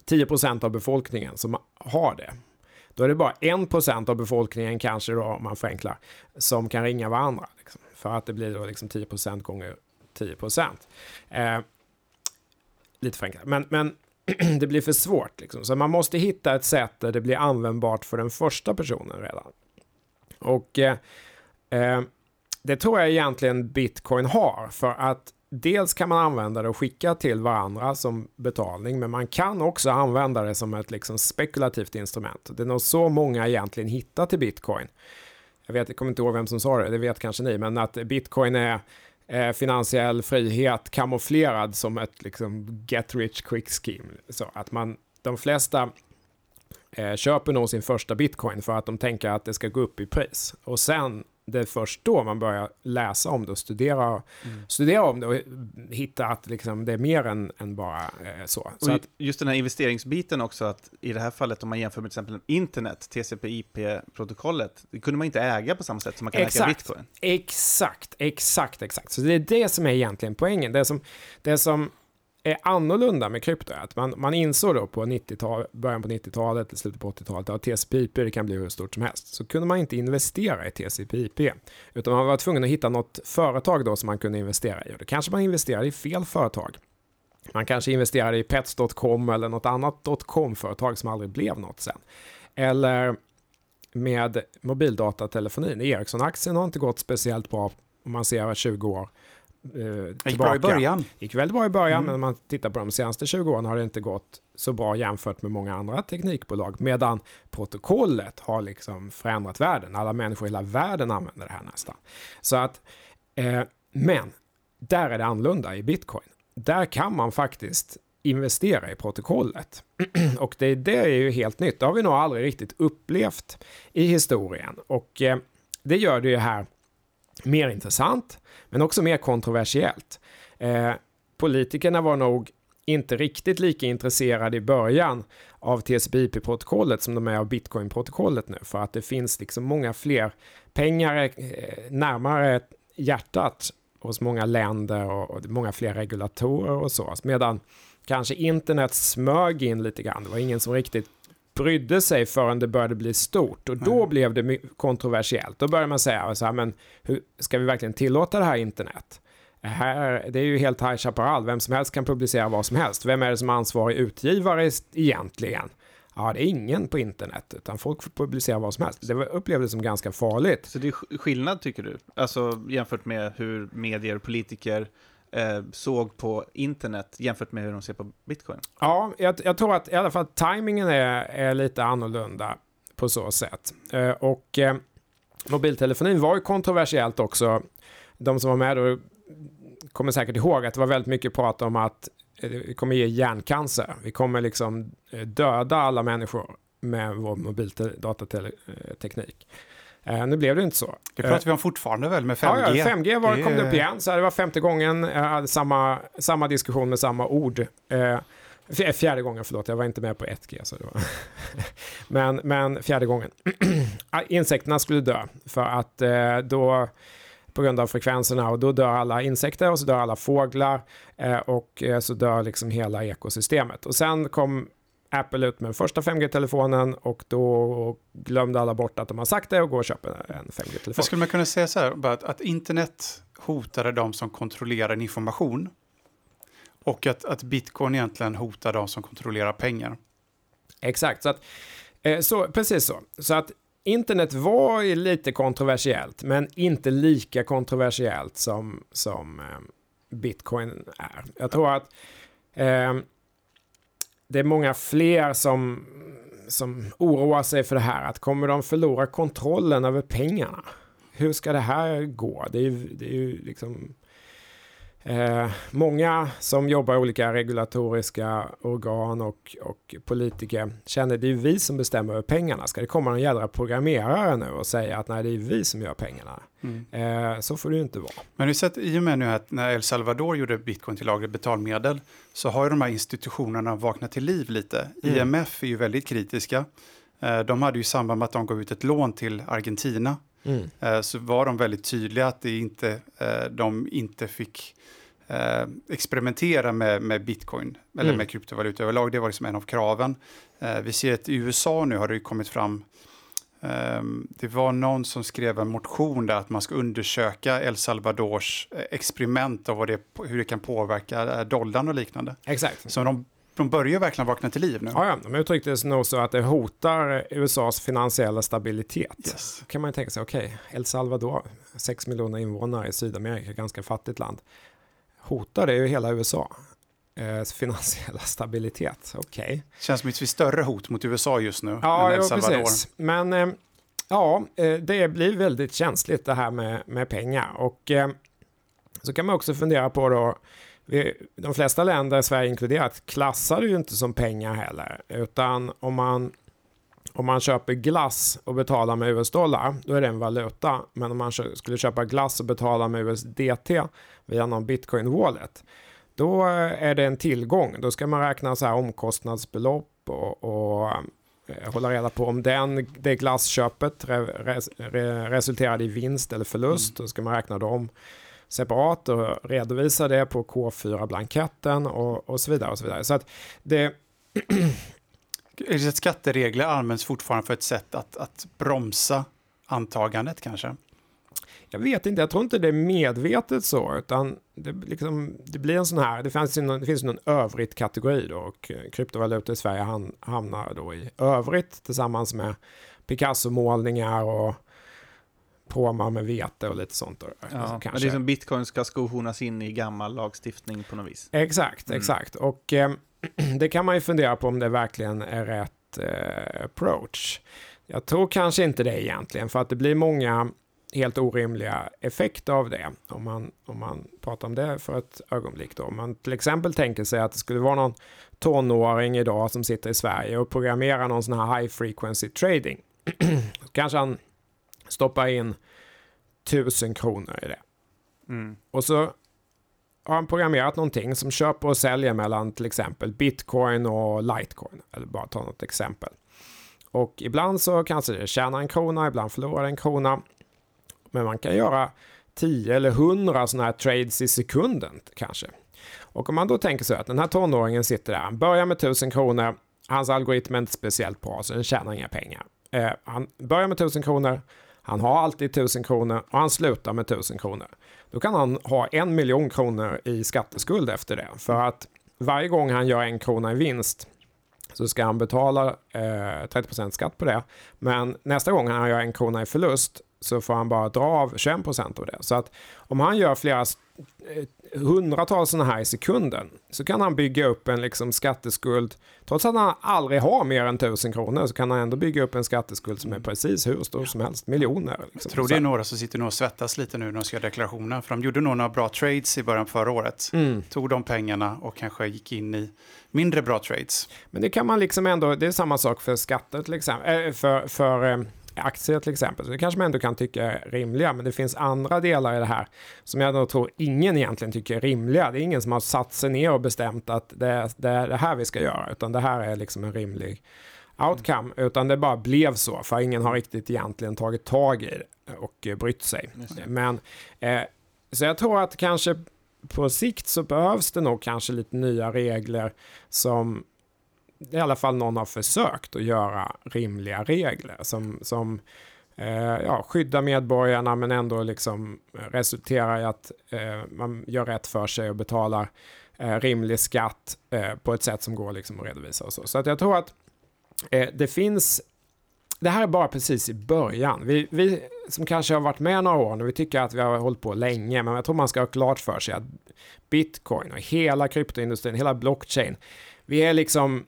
10% av befolkningen som har det. Då är det bara 1% av befolkningen, kanske då om man förenklar, som kan ringa varandra. För att det blir då liksom 10% gånger 10 eh, lite förenklat. Men, men det blir för svårt. Liksom. Så man måste hitta ett sätt där det blir användbart för den första personen redan. Och eh, eh, det tror jag egentligen bitcoin har. För att dels kan man använda det och skicka till varandra som betalning. Men man kan också använda det som ett liksom, spekulativt instrument. Det är nog så många egentligen hittar till bitcoin. Jag, vet, jag kommer inte ihåg vem som sa det, det vet kanske ni, men att bitcoin är eh, finansiell frihet kamouflerad som ett liksom, get rich quick scheme. Så att man, de flesta eh, köper nog sin första bitcoin för att de tänker att det ska gå upp i pris. Och sen det är först då man börjar läsa om det och studera, mm. studera om det och hitta att liksom det är mer än, än bara eh, så. så att, just den här investeringsbiten också, att i det här fallet om man jämför med till exempel internet, TCP/IP-protokollet, det kunde man inte äga på samma sätt som man kan exakt, äga bitcoin. Exakt, exakt, exakt. Så det är det som är egentligen poängen. Det som, det som är annorlunda med krypto. Att man, man insåg då på 90 början på 90-talet, slutet på 80-talet, att TCP/IP kan bli hur stort som helst. Så kunde man inte investera i TCP/IP, utan man var tvungen att hitta något företag då som man kunde investera i. Och då kanske man investerade i fel företag. Man kanske investerade i pets.com eller något annat .com-företag som aldrig blev något sen. Eller med mobildatatelefonin. Ericsson-aktien har inte gått speciellt bra om man ser 20 år eh, gick bra i början. gick väldigt bra i början, mm. men om man tittar på de senaste 20 åren har det inte gått så bra jämfört med många andra teknikbolag. Medan protokollet har liksom förändrat världen. Alla människor i hela världen använder det här nästan. Så att, eh, men där är det annorlunda i bitcoin. Där kan man faktiskt investera i protokollet. och det, det är ju helt nytt. Det har vi nog aldrig riktigt upplevt i historien. Och eh, det gör det ju här mer intressant, men också mer kontroversiellt. Eh, politikerna var nog inte riktigt lika intresserade i början av TCP/IP-protokollet som de är av Bitcoin-protokollet nu, för att det finns liksom många fler pengar eh, närmare hjärtat hos många länder och många fler regulatorer och så, medan kanske internet smög in lite grann. Det var ingen som riktigt brydde sig förrän det började bli stort. Och då mm. blev det kontroversiellt. Då började man säga så här, men hur, ska vi verkligen tillåta det här internet? Här, det är ju helt High Chaparral, vem som helst kan publicera vad som helst. Vem är det som är ansvarig utgivare egentligen? Ja, det är ingen på internet, utan folk får publicera vad som helst. Det upplevdes som ganska farligt. Så det är skillnad, tycker du? Alltså jämfört med hur medier och politiker Eh, såg på internet jämfört med hur de ser på bitcoin? Ja, jag, jag tror att i alla fall tajmingen är, är lite annorlunda på så sätt. Eh, och eh, mobiltelefonin var ju kontroversiellt också. De som var med då kommer säkert ihåg att det var väldigt mycket prat om att eh, vi kommer ge hjärncancer. Vi kommer liksom eh, döda alla människor med vår mobildatateknik. Eh, nu blev det inte så. Det pratar vi om fortfarande väl med 5G? Ja, ja 5G var, det... kom det upp igen. Så det var femte gången jag hade samma, samma diskussion med samma ord. Eh, Fjärde gången, förlåt, jag var inte med på 1G. Så det var men, men fjärde gången. Insekterna skulle dö för att eh, då på grund av frekvenserna och då dör alla insekter och så dör alla fåglar eh, och eh, så dör liksom hela ekosystemet. Och sen kom Apple ut med första 5G-telefonen och då glömde alla bort att de har sagt det och går och köper en 5G-telefon. Skulle man kunna säga så här, att, att internet hotade de som kontrollerar information och att, att bitcoin egentligen hotar de som kontrollerar pengar? Exakt, så, att, eh, så precis så. Så att internet var lite kontroversiellt, men inte lika kontroversiellt som, som eh, bitcoin är. Jag tror att eh, det är många fler som, som oroar sig för det här. Att kommer de förlora kontrollen över pengarna? Hur ska det här gå? Det är ju, det är ju liksom Eh, många som jobbar i olika regulatoriska organ och, och politiker känner det är vi som bestämmer över pengarna. Ska det komma någon jädra programmerare nu och säga att nej, det är vi som gör pengarna? Mm. Eh, så får det ju inte vara. Men vi sett i och med nu att när El Salvador gjorde bitcoin till lagligt betalmedel så har ju de här institutionerna vaknat till liv lite. Mm. IMF är ju väldigt kritiska. Eh, de hade ju i samband med att de gav ut ett lån till Argentina Mm. Eh, så var de väldigt tydliga att det inte, eh, de inte fick eh, experimentera med, med bitcoin eller mm. med kryptovaluta överlag. Det var liksom en av kraven. vi ser att i USA nu har det kommit fram ehm, det var någon som skrev en motion där att man ska undersöka El Salvadors experiment och det, hur det kan påverka dollarn och liknande. Exakt. Så de de börjar verkligen vakna till liv nu. Ja, ja. de uttryckte det nog så att det hotar USAs finansiella stabilitet. Yes. kan man ju tänka sig, okej, okay, El Salvador, 6 miljoner invånare i Sydamerika, ganska fattigt land. Hotar det ju hela USA? Eh, finansiella stabilitet, okej. Okay. Känns som ett större hot mot USA just nu. Ja, än El Salvador. precis. Men eh, ja, eh, det blir väldigt känsligt det här med, med pengar. Och eh, så kan man också fundera på då, de flesta länder, Sverige inkluderat, klassar det ju inte som pengar heller. Utan om man, om man köper glass och betalar med US-dollar, då är det en valuta. Men om man skulle köpa glass och betala med USDT via någon bitcoin-wallet, då är det en tillgång. Då ska man räkna så här omkostnadsbelopp och, och eh, hålla reda på om den, det glassköpet re, re, resulterade i vinst eller förlust. Mm. Då ska man räkna dem separat och redovisa det på K4-blanketten och, och så vidare. Och så vidare. Så att det... Skatteregler används fortfarande för ett sätt att, att bromsa antagandet kanske? Jag vet inte, jag tror inte det är medvetet så, utan det, liksom, det blir en sån här, det finns, någon, det finns någon övrigt kategori då, och kryptovaluta i Sverige hamnar då i övrigt tillsammans med Picasso-målningar och påmar med vete och lite sånt. Då, ja, men det är som bitcoin ska skohornas in i gammal lagstiftning på något vis. Exakt, mm. exakt. Och eh, det kan man ju fundera på om det verkligen är rätt eh, approach. Jag tror kanske inte det egentligen, för att det blir många helt orimliga effekter av det. Om man, om man pratar om det för ett ögonblick då. Om man till exempel tänker sig att det skulle vara någon tonåring idag som sitter i Sverige och programmerar någon sån här high frequency trading. kanske han stoppar in tusen kronor i det. Mm. Och så har han programmerat någonting som köper och säljer mellan till exempel bitcoin och litecoin. Eller bara ta något exempel. Och ibland så kanske det tjänar en krona, ibland förlorar en krona. Men man kan göra 10 eller 100 sådana här trades i sekunden kanske. Och om man då tänker så att den här tonåringen sitter där, han börjar med 1000 kronor, hans algoritm är inte speciellt bra så den tjänar inga pengar. Eh, han börjar med 1000 kronor, han har alltid 1000 kronor och han slutar med 1000 kronor. Då kan han ha en miljon kronor i skatteskuld efter det. För att varje gång han gör en krona i vinst så ska han betala eh, 30% skatt på det. Men nästa gång han gör en krona i förlust så får han bara dra av 21% av det. Så att om han gör flera eh, hundratals sådana här i sekunden så kan han bygga upp en liksom skatteskuld. Trots att han aldrig har mer än tusen kronor så kan han ändå bygga upp en skatteskuld som är precis hur stor som helst, miljoner. Liksom. Jag tror det är några som sitter och svettas lite nu när de ska göra deklarationer. För de gjorde nog några bra trades i början förra året. Mm. Tog de pengarna och kanske gick in i mindre bra trades. Men det kan man liksom ändå, det är samma sak för skatter till exempel, äh, för, för äh, aktier till exempel. Så det kanske man ändå kan tycka är rimliga, men det finns andra delar i det här som jag nog tror ingen egentligen tycker är rimliga. Det är ingen som har satt sig ner och bestämt att det är det, är det här vi ska göra, utan det här är liksom en rimlig outcome, utan det bara blev så, för ingen har riktigt egentligen tagit tag i det och brytt sig. Men, eh, så jag tror att kanske på sikt så behövs det nog kanske lite nya regler som i alla fall någon har försökt att göra rimliga regler som, som eh, ja, skyddar medborgarna men ändå liksom resulterar i att eh, man gör rätt för sig och betalar eh, rimlig skatt eh, på ett sätt som går liksom att redovisa och så. Så att jag tror att eh, det finns det här är bara precis i början. Vi, vi som kanske har varit med några år nu, vi tycker att vi har hållit på länge, men jag tror man ska ha klart för sig att bitcoin och hela kryptoindustrin, hela blockchain, vi är liksom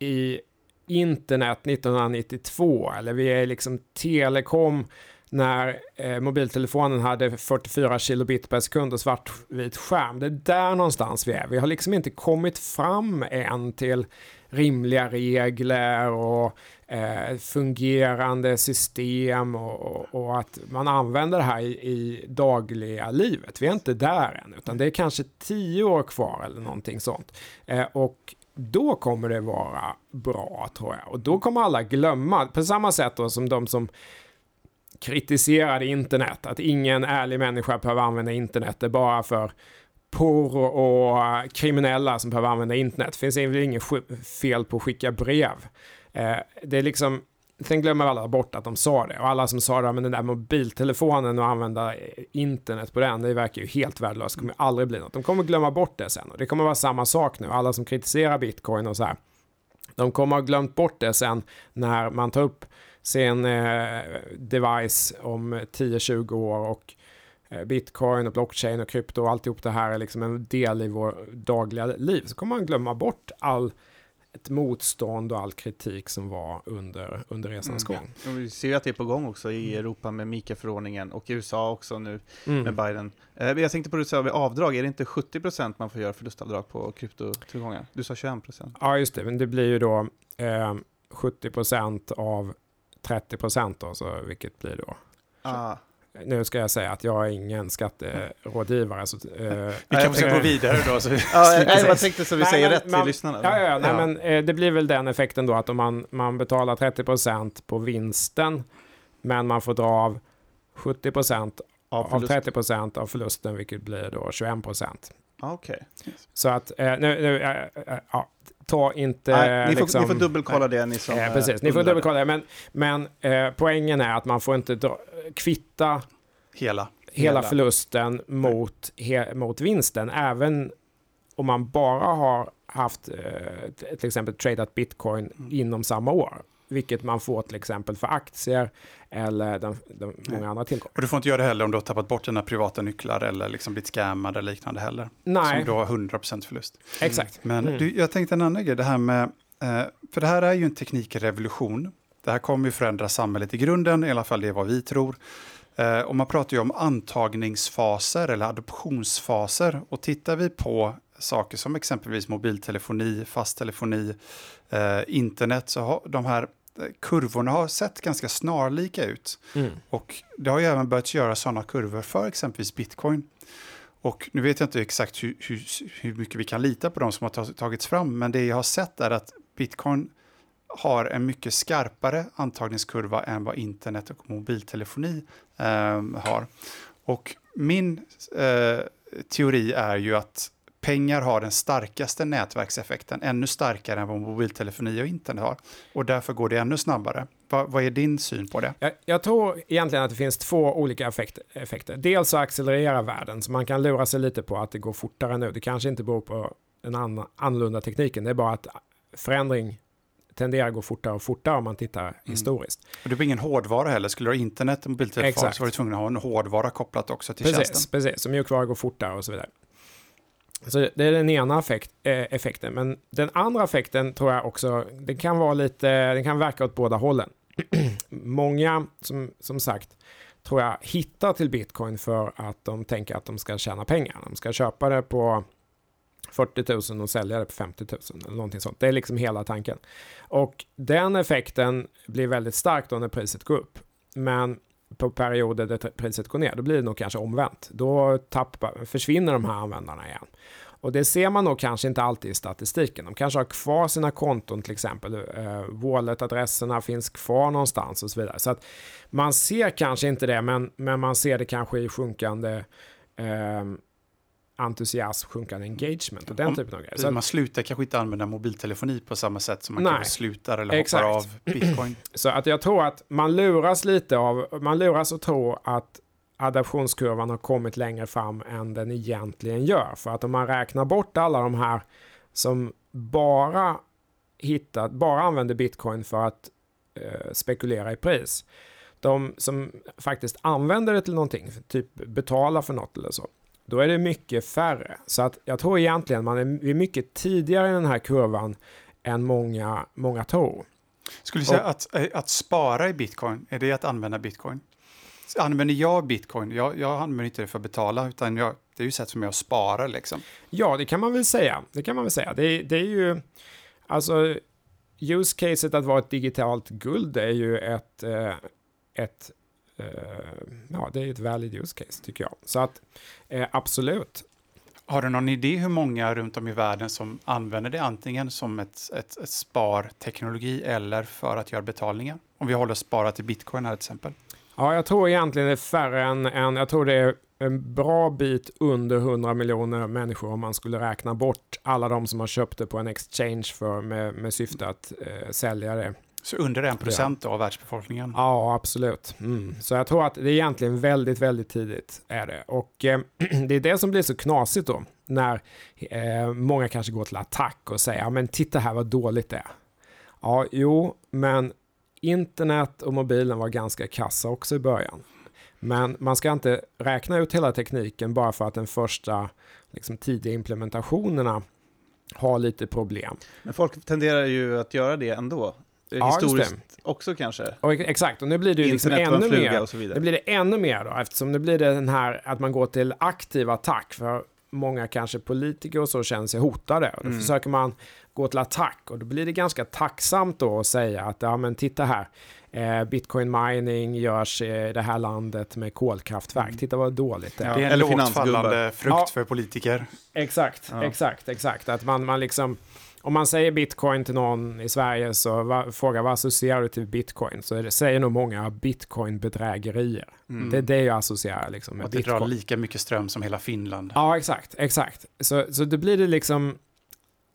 i internet 1992 eller vi är liksom telekom när eh, mobiltelefonen hade 44 kilobit per sekund och svartvit skärm. Det är där någonstans vi är. Vi har liksom inte kommit fram än till rimliga regler och eh, fungerande system och, och, och, att man använder det här i, i, dagliga livet. Vi är inte där än, utan det är kanske tio år kvar eller någonting sånt. Eh, och då kommer det vara bra tror jag. Och då kommer alla glömma, på samma sätt då som de som kritiserade internet, att ingen ärlig människa behöver använda internet, det är bara för porr och kriminella som behöver använda internet. Det finns inget fel på att skicka brev. Eh, det är liksom, sen glömmer alla bort att de sa det. Och alla som sa det, men den där mobiltelefonen och använda eh, internet på den, det verkar ju helt värdelöst. Det kommer aldrig bli något. De kommer glömma bort det sen. Och det kommer vara samma sak nu. Alla som kritiserar bitcoin och så här, de kommer ha glömt bort det sen när man tar upp sin eh, device om 10-20 år och eh, bitcoin och blockchain och krypto och alltihop det här är liksom en del i vår dagliga liv. Så kommer man glömma bort all ett motstånd och all kritik som var under, under resans mm. gång. Och vi ser ju att det är på gång också i mm. Europa med MIKA-förordningen och i USA också nu mm. med Biden. Eh, jag tänkte på det du sa vid avdrag, är det inte 70% man får göra förlustavdrag på kryptotillgångar? Du sa 21%. Ja, just det, men det blir ju då eh, 70% av 30% då, så vilket blir då? Ah nu ska jag säga att jag är ingen skatterådgivare. Så, eh, vi kanske ska gå vidare då. Så ja, jag, jag tänkte så vi nej, säger men, rätt man, till lyssnarna. Ja, ja, nej, ja. men eh, det blir väl den effekten då att om man, man betalar 30% på vinsten, men man får dra av 70 av, av 30% av förlusten, vilket blir då 21 procent. Okej. Okay. Så att, eh, nu, nu äh, äh, ja, ta inte... Nej, ni, får, liksom, ni får dubbelkolla det ni som... Eh, precis, ni får dubbelkolla det. Men, men eh, poängen är att man får inte dra, kvitta hela, hela förlusten mot, he, mot vinsten. Även om man bara har haft eh, till exempel tradat bitcoin mm. inom samma år vilket man får till exempel för aktier eller de, de många andra tillgångar. Och du får inte göra det heller om du har tappat bort dina privata nycklar eller liksom blivit scammad eller liknande heller. Nej. Som då har 100% förlust. Exakt. Men mm. du, jag tänkte en annan grej, det här med, eh, för det här är ju en teknikrevolution. Det här kommer ju förändra samhället i grunden, i alla fall det är vad vi tror. Eh, och man pratar ju om antagningsfaser eller adoptionsfaser. Och tittar vi på saker som exempelvis mobiltelefoni, fast telefoni, eh, internet, så har de här kurvorna har sett ganska snarlika ut. Mm. Och det har ju även börjat göra sådana kurvor för exempelvis bitcoin. Och nu vet jag inte exakt hur, hur, hur mycket vi kan lita på de som har tagits fram, men det jag har sett är att bitcoin har en mycket skarpare antagningskurva än vad internet och mobiltelefoni eh, har. Och min eh, teori är ju att pengar har den starkaste nätverkseffekten, ännu starkare än vad mobiltelefoni och internet har. Och därför går det ännu snabbare. Va, vad är din syn på det? Jag, jag, tror egentligen att det finns två olika effekter. effekter. Dels så accelererar världen, så man kan lura sig lite på att det går fortare nu. Det kanske inte beror på den an, annorlunda tekniken, det är bara att förändring tenderar att gå fortare och fortare om man tittar mm. historiskt. Och det blir ingen hårdvara heller. Skulle du ha internet och mobiltelefon Exakt. så var du tvungen att ha en hårdvara kopplat också till precis, tjänsten. Precis, så mjukvara går fortare och så vidare. Så det är den ena effekt, eh, effekten. Men den andra effekten tror jag också, det kan vara lite, den kan verka åt båda hållen. Många, som, som sagt, tror jag hittar till bitcoin för att de tänker att de ska tjäna pengar. De ska köpa det på 40 000 och sälja det på 50 000 eller någonting sånt. Det är liksom hela tanken. Och den effekten blir väldigt stark då när priset går upp. Men på perioder där priset går ner, då blir det nog kanske omvänt. Då tappar, försvinner de här användarna igen. Och det ser man nog kanske inte alltid i statistiken. De kanske har kvar sina konton till exempel. Eh, Wallet-adresserna finns kvar någonstans och så vidare. Så att man ser kanske inte det, men, men man ser det kanske i sjunkande eh, entusiasm, sjunkande engagement och den Om, typen av grejer. Så man slutar kanske inte använda mobiltelefoni på samma sätt som man nej, kanske slutar eller exakt. hoppar av bitcoin. Så att jag tror att man luras lite av, man luras att tro att adaptionskurvan har kommit längre fram än den egentligen gör. För att om man räknar bort alla de här som bara hittat, bara använder bitcoin för att eh, spekulera i pris. De som faktiskt använder det till någonting, typ betala för något eller så, då är det mycket färre. Så att jag tror egentligen man är, mycket tidigare i den här kurvan än många, många tror. Skulle du säga att, eh, att spara i bitcoin, är det att använda bitcoin? Använder jag bitcoin? Jag, jag använder inte det för att betala, utan jag, det är ju sätt för mig att spara liksom. Ja, det kan man väl säga. Det kan man väl säga. Det, det är ju, alltså, use caset att vara ett digitalt guld är ju ett, eh, ett ja, det är ett valid use case tycker jag. Så att eh, absolut. Har du någon idé hur många runt om i världen som använder det antingen som ett, ett, ett sparteknologi eller för att göra betalningar? Om vi håller sparat i bitcoin här till exempel. Ja, jag tror egentligen det är färre än, än jag tror det är en bra bit under 100 miljoner människor om man skulle räkna bort alla de som har köpt det på en exchange för med, med syfte att eh, sälja det. Så under en procent av världsbefolkningen? Ja, absolut. Mm. Så jag tror att det är egentligen väldigt, väldigt tidigt är det. Och eh, det är det som blir så knasigt då, när eh, många kanske går till attack och säger, ja men titta här vad dåligt det är. Ja, jo, men internet och mobilen var ganska kassa också i början. Men man ska inte räkna ut hela tekniken bara för att den första liksom, tidiga implementationerna har lite problem. Men folk tenderar ju att göra det ändå. Ja, Historiskt också kanske. Och, exakt, och nu blir det ju liksom ännu mer. Och så vidare. Nu blir det ännu mer då, eftersom nu blir det den här att man går till aktiv attack. För många kanske politiker och så känner sig hotade. Och då mm. försöker man gå till attack och då blir det ganska tacksamt då att säga att ja men titta här. Eh, Bitcoin mining görs i det här landet med kolkraftverk. Mm. Titta vad dåligt det är. Ja, det är en lågt fallande frukt ja, för politiker. Exakt, ja. exakt, exakt. Att man, man liksom om man säger bitcoin till någon i Sverige så va, frågar vad associerar du till bitcoin? Så det, säger nog många bitcoin-bedrägerier. Mm. Det är det jag associerar liksom, med Och det bitcoin. drar lika mycket ström som hela Finland. Ja, exakt, exakt. Så, så då blir det liksom...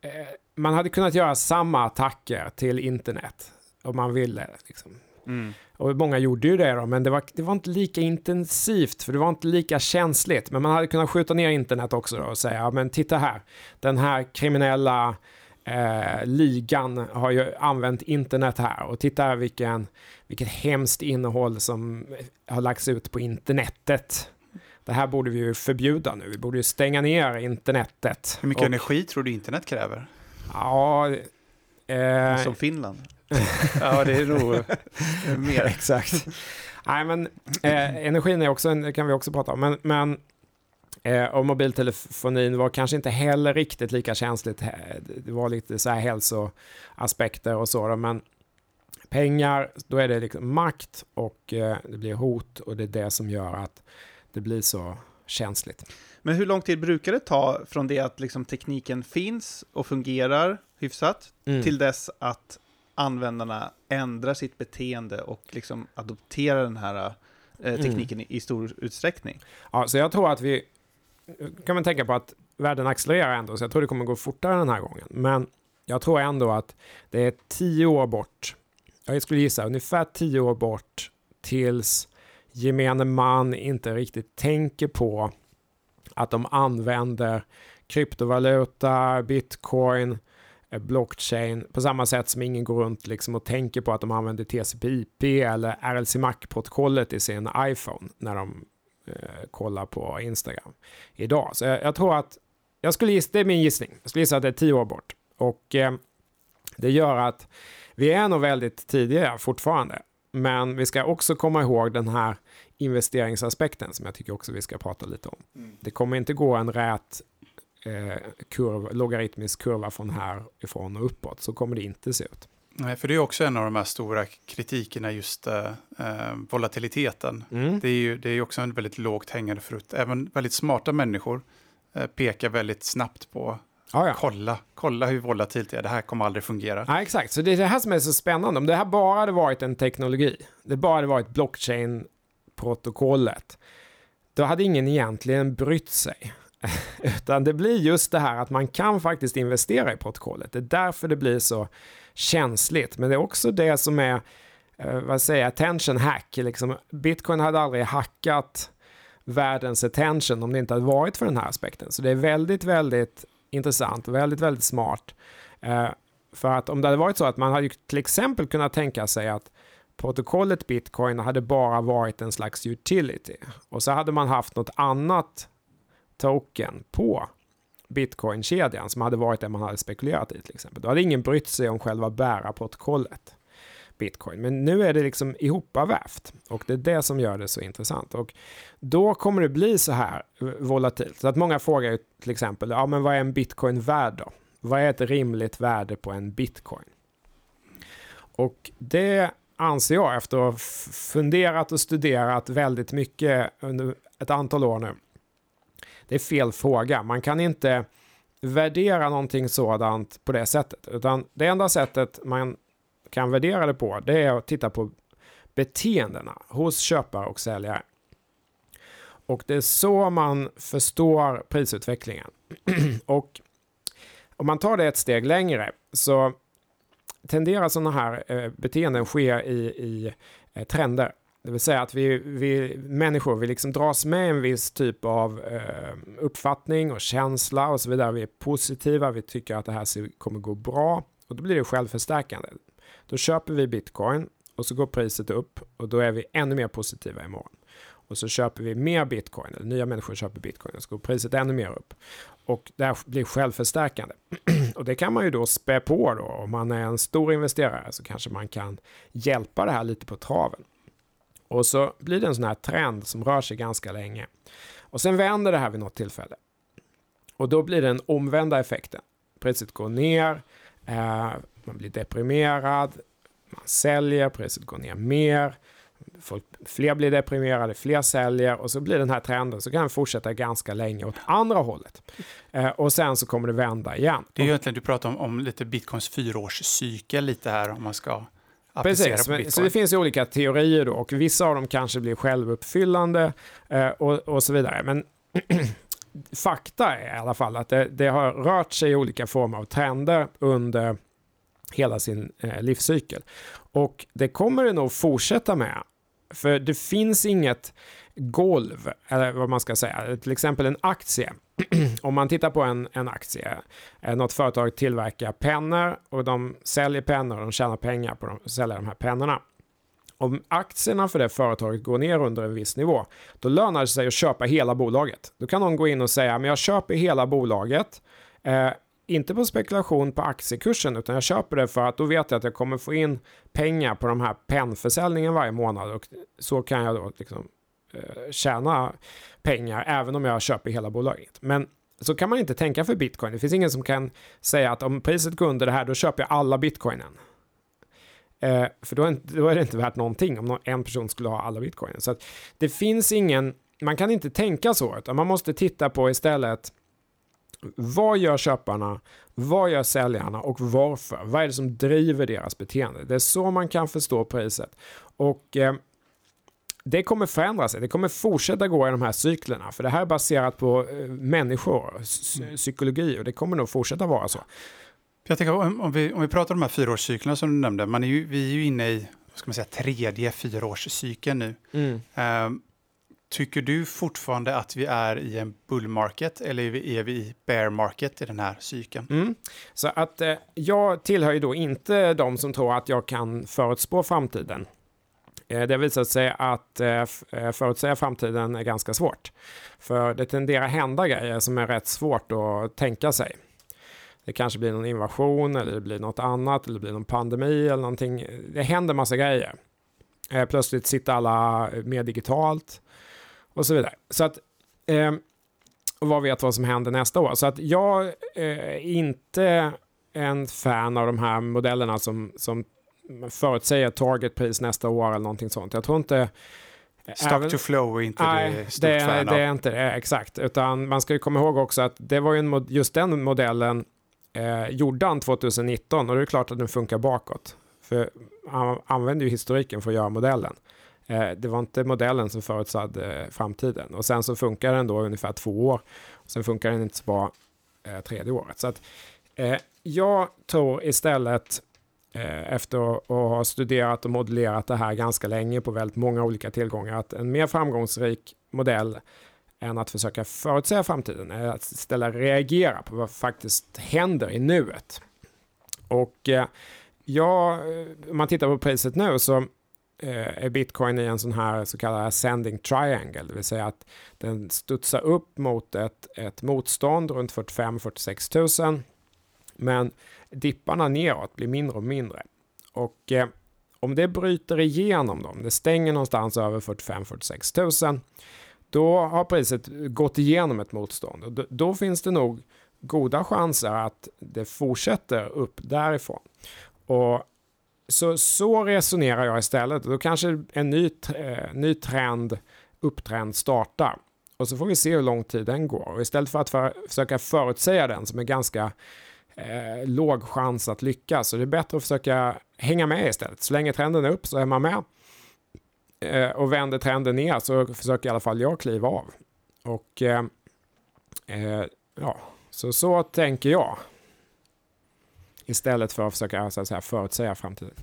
Eh, man hade kunnat göra samma attacker till internet om man ville. Liksom. Mm. Och många gjorde ju det då, men det var, det var inte lika intensivt, för det var inte lika känsligt. Men man hade kunnat skjuta ner internet också då och säga, ja, men titta här, den här kriminella eh, ligan har ju använt internet här och titta vilken, vilket hemskt innehåll som har lagts ut på internetet. Det här borde vi ju förbjuda nu. Vi borde ju stänga ner internetet. Hur mycket och, energi tror du internet kräver? Ja... Eh, Som Finland. ja, det är nog mer. Exakt. Nej, men eh, energin är också, det kan vi också prata om. Men, men och mobiltelefonin var kanske inte heller riktigt lika känsligt. Det var lite så här hälsoaspekter och så. Men pengar, då är det liksom makt och eh, det blir hot och det är det som gör att det blir så känsligt. Men hur lång tid brukar det ta från det att liksom tekniken finns och fungerar hyfsat mm. till dess att användarna ändrar sitt beteende och liksom adopterar den här eh, tekniken mm. i stor utsträckning? Ja, så jag tror att vi kan man tänka på att världen accelererar ändå, så jag tror det kommer gå fortare den här gången. Men jag tror ändå att det är tio år bort. Jag skulle gissa ungefär tio år bort tills gemene man inte riktigt tänker på att de använder kryptovaluta, bitcoin, eh, blockchain på samma sätt som ingen går runt liksom och tänker på att de använder TCP/IP eller RLC MAC-protokollet i sin iPhone när de kolla på Instagram idag. Så jag, jag, tror att, jag skulle gissa, det är min gissning, jag skulle gissa att det är tio år bort. Och eh, det gör att vi är nog väldigt tidiga fortfarande. Men vi ska också komma ihåg den här investeringsaspekten som jag tycker också vi ska prata lite om. Mm. Det kommer inte gå en rät eh, kurva, logaritmisk kurva från härifrån och uppåt. Så kommer det inte se ut. Nej, för det är också en av de här stora kritikerna, just eh, eh volatiliteten. Mm. Det är ju det är också en väldigt lågt hängande frukt. Även väldigt smarta människor eh, pekar väldigt snabbt på Ja, ja. kolla, kolla hur volatilt det är, det här kommer aldrig fungera. Ja, exakt, så det är det här som är så spännande. Om det här bara hade varit en teknologi, det bara hade varit blockchain-protokollet, då hade ingen egentligen brytt sig. Utan det blir just det här att man kan faktiskt investera i protokollet. Det är därför det blir så känsligt. Men det är också det som är, eh, vad säger jag, attention hack. Liksom, Bitcoin hade aldrig hackat världens attention om det inte hade varit för den här aspekten. Så det är väldigt, väldigt intressant och väldigt, väldigt smart. Eh, för att om det hade varit så att man hade till exempel kunnat tänka sig att protokollet bitcoin hade bara varit en slags utility och så hade man haft något annat token på bitcoin-kedjan som hade varit det man hade spekulerat i till exempel. Då hade ingen brytt sig om själva bärarprotokollet bitcoin. Men nu är det liksom ihopavävt och det är det som gör det så intressant. Och då kommer det bli så här volatilt. Så att många frågar ju till exempel, ja men vad är en bitcoin värd då? Vad är ett rimligt värde på en bitcoin? Och det anser jag efter att ha funderat och studerat väldigt mycket under ett antal år nu. Det är fel fråga. Man kan inte värdera någonting sådant på det sättet. Utan det enda sättet man kan värdera det på det är att titta på beteendena hos köpare och säljare. Och det är så man förstår prisutvecklingen. och om man tar det ett steg längre så tenderar sådana här eh, beteenden ske i, i eh, trender. Det vill säga att vi, vi människor vi liksom dras med en viss typ av eh, uppfattning och känsla och så vidare. Vi är positiva, vi tycker att det här kommer gå bra och då blir det självförstärkande. Då köper vi bitcoin och så går priset upp och då är vi ännu mer positiva imorgon. Och så köper vi mer bitcoin, eller nya människor köper bitcoin och så går priset ännu mer upp. Och det här blir självförstärkande. och det kan man ju då spä på då. Om man är en stor investerare så kanske man kan hjälpa det här lite på traven. Och så blir det en sån här trend som rör sig ganska länge. Och sen vänder det här vid något tillfälle. Och då blir det den omvända effekten. Priset går ner, eh, man blir deprimerad, man säljer, priset går ner mer, folk, fler blir deprimerade, fler säljer och så blir den här trenden så kan den fortsätta ganska länge åt andra hållet. Eh, och sen så kommer det vända igen. Det är egentligen, du pratar om, om lite bitcoins fyraårscykel lite här om man ska Precis, men, så det finns ju olika teorier då och vissa av dem kanske blir självuppfyllande eh, och, och så vidare. Men fakta är i alla fall att det, det, har rört sig i olika former av trender under hela sin eh, livscykel. Och det kommer det nog fortsätta med. För det finns inget golv, eller vad man ska säga. Till exempel en aktie. Om man tittar på en, en aktie, eh, något företag tillverkar pennor och de säljer pennor och de tjänar pengar på att sälja de här pennorna. Om aktierna för det företaget går ner under en viss nivå, då lönar det sig att köpa hela bolaget. Då kan någon gå in och säga, men jag köper hela bolaget, eh, inte på spekulation på aktiekursen, utan jag köper det för att då vet jag att jag kommer få in pengar på de här pennförsäljningen varje månad och så kan jag då liksom eh, tjäna pengar även om jag köper hela bolaget. Men så kan man inte tänka för bitcoin. Det finns ingen som kan säga att om priset går under det här, då köper jag alla bitcoinen. Eh, för då är, då är, det inte värt någonting om en person skulle ha alla bitcoinen. Så det finns ingen, man kan inte tänka så, utan man måste titta på istället vad gör köparna? Vad gör säljarna och varför? Vad är det som driver deras beteende? Det är så man kan förstå priset. Och eh, det kommer förändra sig. Det kommer fortsätta gå i de här cyklerna. För det här är baserat på eh, människor, psykologi och det kommer nog fortsätta vara så. Jag tänker, om, vi, om vi pratar om de här fyraårscyklerna som du nämnde, man är ju, vi är ju inne i vad ska man säga, tredje fyraårscykeln nu. Mm. Um, Tycker du fortfarande att vi är i en bull market eller är vi i bear market i den här cykeln? Mm. Så att eh, jag tillhör ju då inte de som tror att jag kan förutspå framtiden. Eh, det har visat sig att eh, eh, förutsäga framtiden är ganska svårt. För det tenderar hända grejer som är rätt svårt att tänka sig. Det kanske blir någon invasion eller det blir något annat eller det blir någon pandemi eller någonting. Det händer massa grejer. Plötsligt sitter alla mer digitalt och så vidare. Så att ehm, och vad vet vad som händer nästa år. Så att jag är inte en fan av de här modellerna som, som förutsäger targetpris nästa år eller någonting sånt. Jag tror inte... Stock även, to flow är inte nej, det stort det, fan det är inte det, exakt. Utan man ska ju komma ihåg också att det var ju en, just den modellen eh, gjorde han 2019 och det är klart att den funkar bakåt. För han använde ju historiken för att göra modellen. Eh, det var inte modellen som förutsade eh, framtiden. Och sen så funkar den då ungefär två år. Och sen funkar den inte så bra eh, tredje året. Så att, eh, jag tror istället eh, Eh, efter att ha studerat och modellerat det här ganska länge på väldigt många olika tillgångar att en mer framgångsrik modell än att försöka förutsäga framtiden är att istället reagera på vad faktiskt händer i nuet. Och eh, ja, om man tittar på priset nu så eh, är bitcoin i en sån här så kallad ascending triangle, det vill säga att den studsar upp mot ett, ett motstånd runt 45-46 000 men dipparna neråt blir mindre och mindre. Och eh, om det bryter igenom dem, det stänger någonstans över 45-46 000 då har priset gått igenom ett motstånd. Och då, då, finns det nog goda chanser att det fortsätter upp därifrån. Och så, så resonerar jag istället. Då kanske en ny, eh, ny trend, upptrend startar. Och så får vi se hur lång tid den går. Och istället för att för, försöka förutsäga den som är ganska eh, låg chans att lyckas. Så det är bättre att försöka hänga med istället. Så länge trenden är upp så är man med. Eh, och vänder trenden ner så försöker i alla fall jag kliva av. Och eh, eh, ja, så, så tänker jag. Istället för att försöka så att säga, förutsäga framtiden.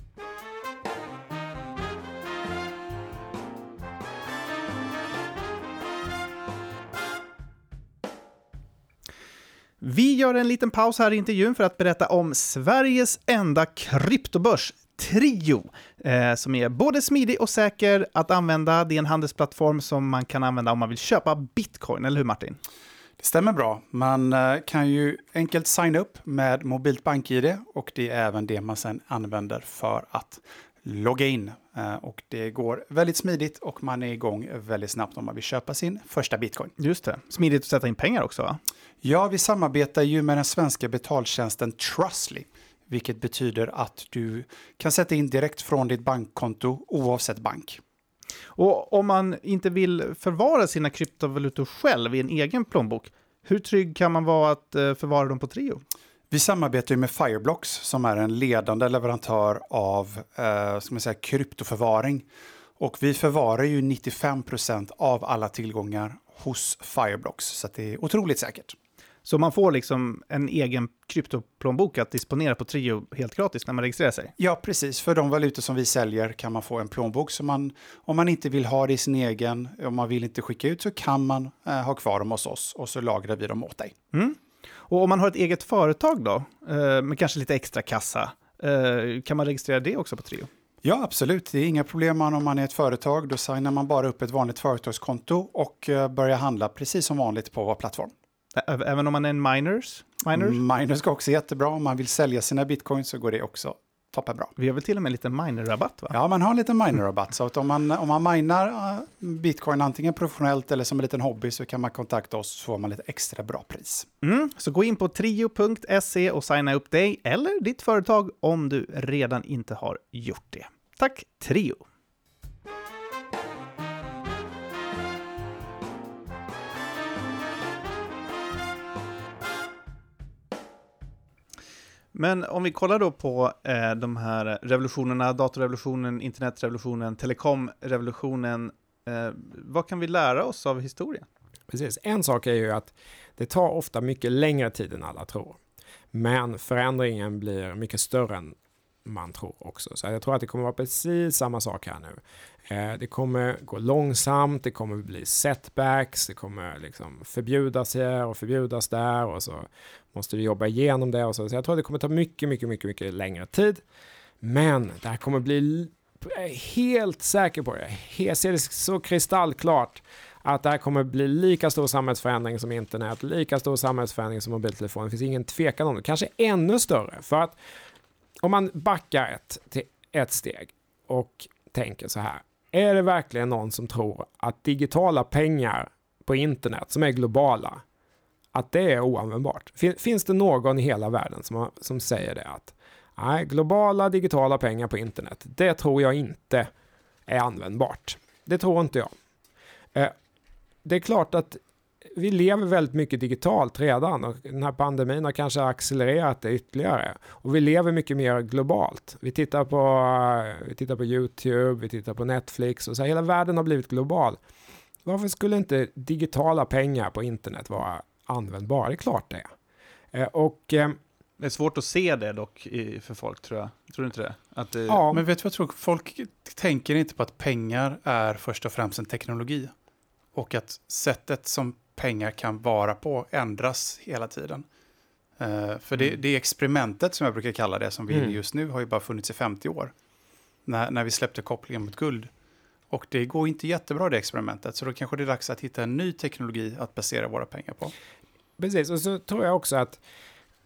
Vi gör en liten paus här i intervjun för att berätta om Sveriges enda kryptobörs, Trio, eh, som är både smidig och säker att använda. Det är en handelsplattform som man kan använda om man vill köpa bitcoin, eller hur Martin? Det stämmer bra. Man eh, kan ju enkelt signa upp med mobilt bank-id och det är även det man sedan använder för att logga in. Eh, och det går väldigt smidigt och man är igång väldigt snabbt om man vill köpa sin första bitcoin. Just det. Smidigt att sätta in pengar också va? Ja, vi samarbetar ju med den svenska betaltjänsten Trustly vilket betyder att du kan sätta in direkt från ditt bankkonto oavsett bank. Och om man inte vill förvara sina kryptovalutor själv i en egen plånbok, hur trygg kan man vara att eh, förvara dem på Trio? Vi samarbetar med Fireblocks som är en ledande leverantör av eh, ska man säga, kryptoförvaring. Och vi förvarar ju 95% av alla tillgångar hos Fireblocks, så det är otroligt säkert. Så man får liksom en egen kryptoplånbok att disponera på Trio helt gratis när man registrerar sig? Ja, precis. För de valutor som vi säljer kan man få en plånbok. Så man, om man inte vill ha det i sin egen, om man vill inte skicka ut, så kan man eh, ha kvar dem hos oss och så lagrar vi dem åt dig. Mm. Och om man har ett eget företag då, eh, med kanske lite extra kassa, eh, kan man registrera det också på Trio? Ja, absolut. Det är inga problem om man är ett företag. Då signar man bara upp ett vanligt företagskonto och eh, börjar handla precis som vanligt på vår plattform. Även om man är en miners? Miners, miners går också jättebra. Om man vill sälja sina bitcoins så går det också toppenbra. Vi har väl till och med en liten miner-rabatt? va? Ja, man har en liten miner-rabatt. Så att om man, om man minar uh, bitcoin antingen professionellt eller som en liten hobby så kan man kontakta oss så får man lite extra bra pris. Mm, så gå in på trio.se och signa upp dig eller ditt företag om du redan inte har gjort det. Tack Trio! Men om vi kollar då på eh, de här revolutionerna, datorrevolutionen, internetrevolutionen, telekomrevolutionen, eh, vad kan vi lära oss av historien? Precis, en sak är ju att det tar ofta mycket längre tid än alla tror. Men förändringen blir mycket större än man tror också. Så jag tror att det kommer vara precis samma sak här nu. Eh, det kommer gå långsamt, det kommer bli setbacks, det kommer liksom förbjudas här och förbjudas där och så måste du jobba igenom det och så. Så jag tror det kommer ta mycket, mycket, mycket, mycket längre tid. Men det här kommer bli, jag är helt säker på det, jag ser det så kristallklart att det här kommer bli lika stor samhällsförändring som internet, lika stor samhällsförändring som mobiltelefon. Det finns ingen tvekan om det, kanske ännu större. För att om man backar ett, till ett steg och tänker så här. Är det verkligen någon som tror att digitala pengar på internet som är globala att det är oanvändbart. Fin, finns det någon i hela världen som, som säger det att nej, globala digitala pengar på internet, det tror jag inte är användbart. Det tror inte jag. Eh, det är klart att vi lever väldigt mycket digitalt redan och den här pandemin har kanske accelererat det ytterligare. Och vi lever mycket mer globalt. Vi tittar på, eh, vi tittar på YouTube, vi tittar på Netflix och så här, hela världen har blivit global. Varför skulle inte digitala pengar på internet vara användbara? Det är klart det är. Eh, och eh, Det är svårt att se det dock för folk tror jag. Tror du inte det? Att det ja, Men vet du vad jag tror? Folk tänker inte på att pengar är först och främst en teknologi. Och att sättet som pengar kan vara på ändras hela tiden. Eh, för det, Mm. det experimentet som jag brukar kalla det, som vi är Mm. just nu, har ju bara funnits i 50 år. När, när vi släppte kopplingen mot guld. Och det går inte jättebra det experimentet, så då kanske det är dags att hitta en ny teknologi att basera våra pengar på. Precis, och så tror jag också att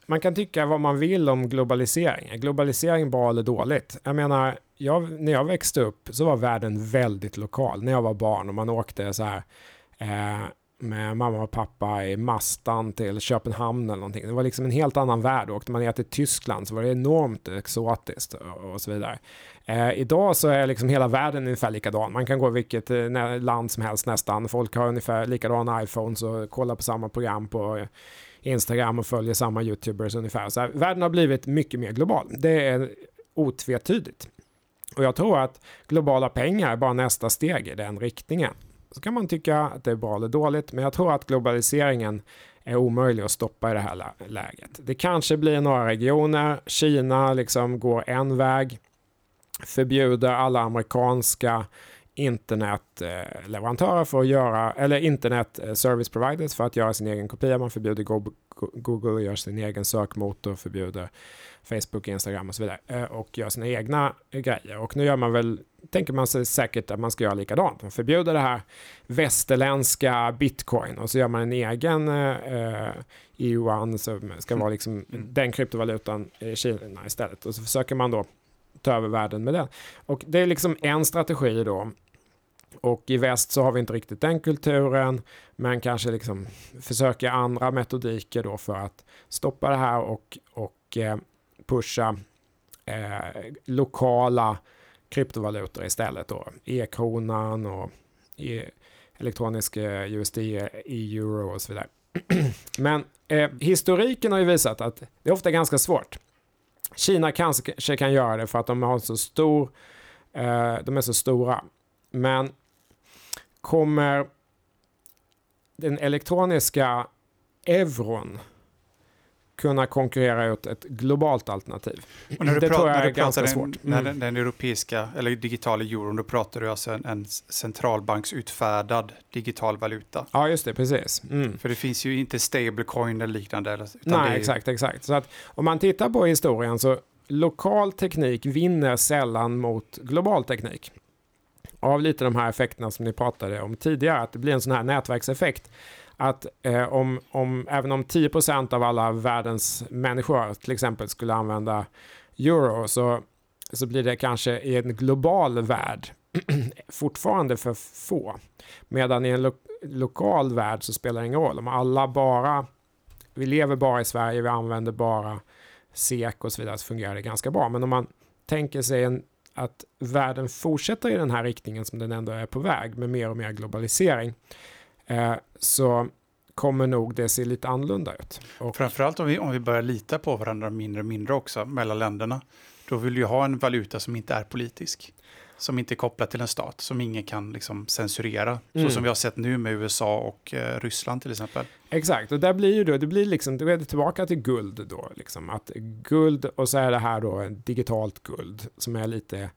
man kan tycka vad man vill om globalisering. Är globalisering bra eller dåligt? Jag menar, jag, när jag växte upp så var världen väldigt lokal. När jag var barn och man åkte så här eh, med mamma och pappa i Mastan till Köpenhamn eller någonting. Det var liksom en helt annan värld. Åkte man ner till Tyskland så var det enormt exotiskt och, och så vidare. Eh, idag så är liksom hela världen ungefär likadan. Man kan gå i vilket eh, land som helst nästan. Folk har ungefär likadana iPhones och kollar på samma program på Instagram och följer samma YouTubers ungefär. Så här, världen har blivit mycket mer global. Det är otvetydigt. Och jag tror att globala pengar är bara nästa steg i den riktningen. Så kan man tycka att det är bra eller dåligt, men jag tror att globaliseringen är omöjlig att stoppa i det här läget. Det kanske blir några regioner, Kina liksom går en väg, förbjuder alla amerikanska internetleverantörer för att göra, eller internet eh, service providers för att göra sin egen kopia. Man förbjuder Google att göra sin egen sökmotor, förbjuder Facebook, Instagram och så vidare eh, och gör sina egna eh, grejer. Och nu gör man väl, tänker man sig säkert att man ska göra likadant. Man förbjuder det här västerländska bitcoin och så gör man en egen eh, yuan som ska vara liksom den kryptovalutan i Kina istället. Och så försöker man då ta över världen med den. Och det är liksom en strategi då. Och i väst så har vi inte riktigt den kulturen, men kanske liksom försöka andra metodiker då för att stoppa det här och, och eh, pusha eh, lokala kryptovalutor istället då. E-kronan och e elektronisk eh, USD, eh, e-euro och så vidare. men eh, historiken har ju visat att det är ofta ganska svårt. Kina kanske kan göra det för att de har så stor, eh, de är så stora. Men kommer den elektroniska euron kunna konkurrera ut ett globalt alternativ? Och när du, Det pratar, tror jag när är ganska den, svårt. När Mm. den, den europeiska eller digitala euron, då pratar du alltså en, en centralbanksutfärdad digital valuta. Ja, just det, precis. Mm. För det finns ju inte stablecoin eller liknande. Nej, ju- exakt, exakt. Så att om man tittar på historien så lokal teknik vinner sällan mot global teknik. Av lite de här effekterna som ni pratade om tidigare, att det blir en sån här nätverkseffekt. Att eh, om, om, även om 10% av alla världens människor till exempel skulle använda euro så, så blir det kanske i en global värld fortfarande för få. Medan i en lo lokal värld så spelar det ingen roll. Om alla bara vi lever bara i Sverige, vi använder bara SEK och så vidare, så fungerar det ganska bra. Men om man tänker sig en, att världen fortsätter i den här riktningen som den ändå är på väg med mer och mer globalisering, så kommer nog det se lite annorlunda ut. Och, Framförallt om vi, om vi börjar lita på varandra mindre och mindre också mellan länderna. Då vill vi ju ha en valuta som inte är politisk. Som inte är kopplad till en stat, som ingen kan liksom censurera. Mm. Så som vi har sett nu med USA och eh, Ryssland till exempel. Exakt, och där blir ju då, det blir liksom, då är det tillbaka till guld då, liksom att guld och så är det här då digitalt guld som är lite,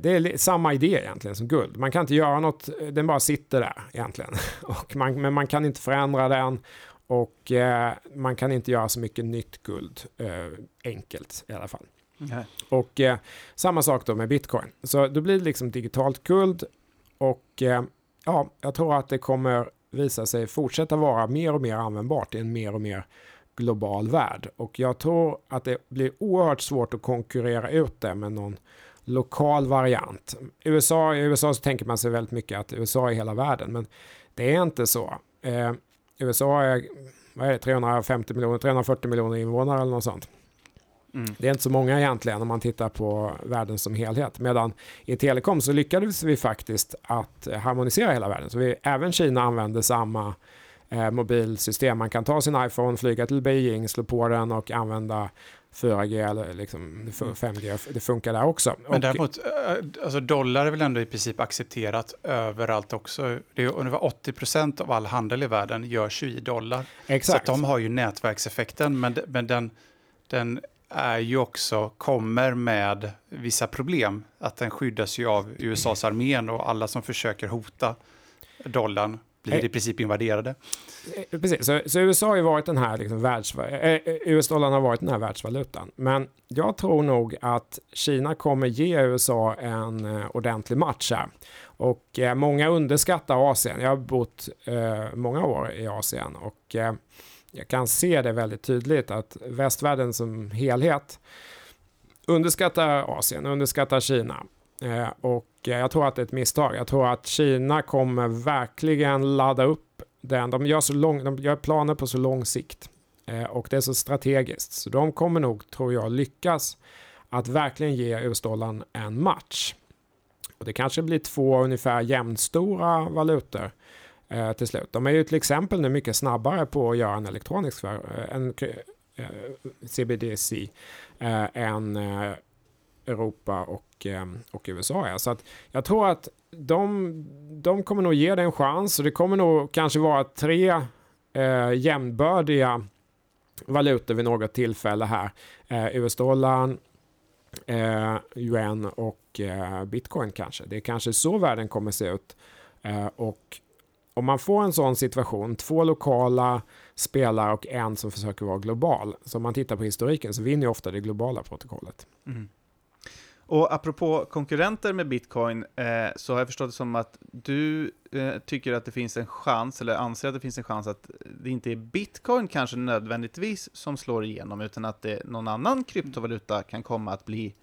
det är samma idé egentligen som guld. Man kan inte göra något, den bara sitter där egentligen. Och man, men man kan inte förändra den och eh, man kan inte göra så mycket nytt guld eh, enkelt i alla fall. Nej. Och eh, samma sak då med bitcoin. Så då blir det liksom digitalt guld och eh, ja, jag tror att det kommer visa sig fortsätta vara mer och mer användbart i en mer och mer global värld. Och jag tror att det blir oerhört svårt att konkurrera ut det med någon lokal variant. USA, I USA så tänker man sig väldigt mycket att USA är hela världen, men det är inte så. Eh, USA är vad är det, 350 miljoner, 340 miljoner invånare eller något sånt. Mm. Det är inte så många egentligen om man tittar på världen som helhet. Medan i telekom så lyckades vi faktiskt att harmonisera hela världen. Så vi, även Kina använder samma eh, mobilsystem. Man kan ta sin iPhone, flyga till Beijing, slå på den och använda 4G eller liksom 5G. Mm. Det funkar där också. Men däremot, eh, alltså dollar är väl ändå i princip accepterat överallt också. Det är ungefär 80 procent av all handel i världen görs ju i dollar. Exakt. Så de har ju nätverkseffekten, men, men den, den är ju också, kommer med vissa problem. Att den skyddas ju av USAs armén och alla som försöker hota dollarn blir i princip invaderade. Eh, precis, så, så USA har ju varit den här liksom eh, US-dollarn har varit den här världsvalutan. Men jag tror nog att Kina kommer ge USA en eh, ordentlig match här. Och eh, många underskattar Asien. Jag har bott eh, många år i Asien och eh, jag kan se det väldigt tydligt att västvärlden som helhet underskattar Asien, underskattar Kina. Eh, och eh, jag tror att det är ett misstag. Jag tror att Kina kommer verkligen ladda upp den. De gör, så lång, de gör planer på så lång sikt. Eh, och det är så strategiskt. Så de kommer nog, tror jag, lyckas att verkligen ge US-dollarn en match. Och det kanske blir två ungefär jämnstora valutor eh, till slut. De är ju till exempel nu mycket snabbare på att göra en elektronisk en, eh, CBDC eh, än Europa och, och, eh, och USA är. Så att jag tror att de, de kommer nog ge det en chans och det kommer nog kanske vara tre eh, jämnbördiga valutor vid något tillfälle här. Eh, US-dollarn, eh, yuan och eh, bitcoin kanske. Det är kanske så världen kommer se ut. Eh, och om man får en sån situation, två lokala spelare och en som försöker vara global, så om man tittar på historiken så vinner ju ofta det globala protokollet. Mm. Och apropå konkurrenter med bitcoin, eh, så har jag förstått det som att du eh, tycker att det finns en chans, eller anser att det finns en chans att det inte är bitcoin kanske nödvändigtvis som slår igenom, utan att det, någon annan kryptovaluta kan komma att bli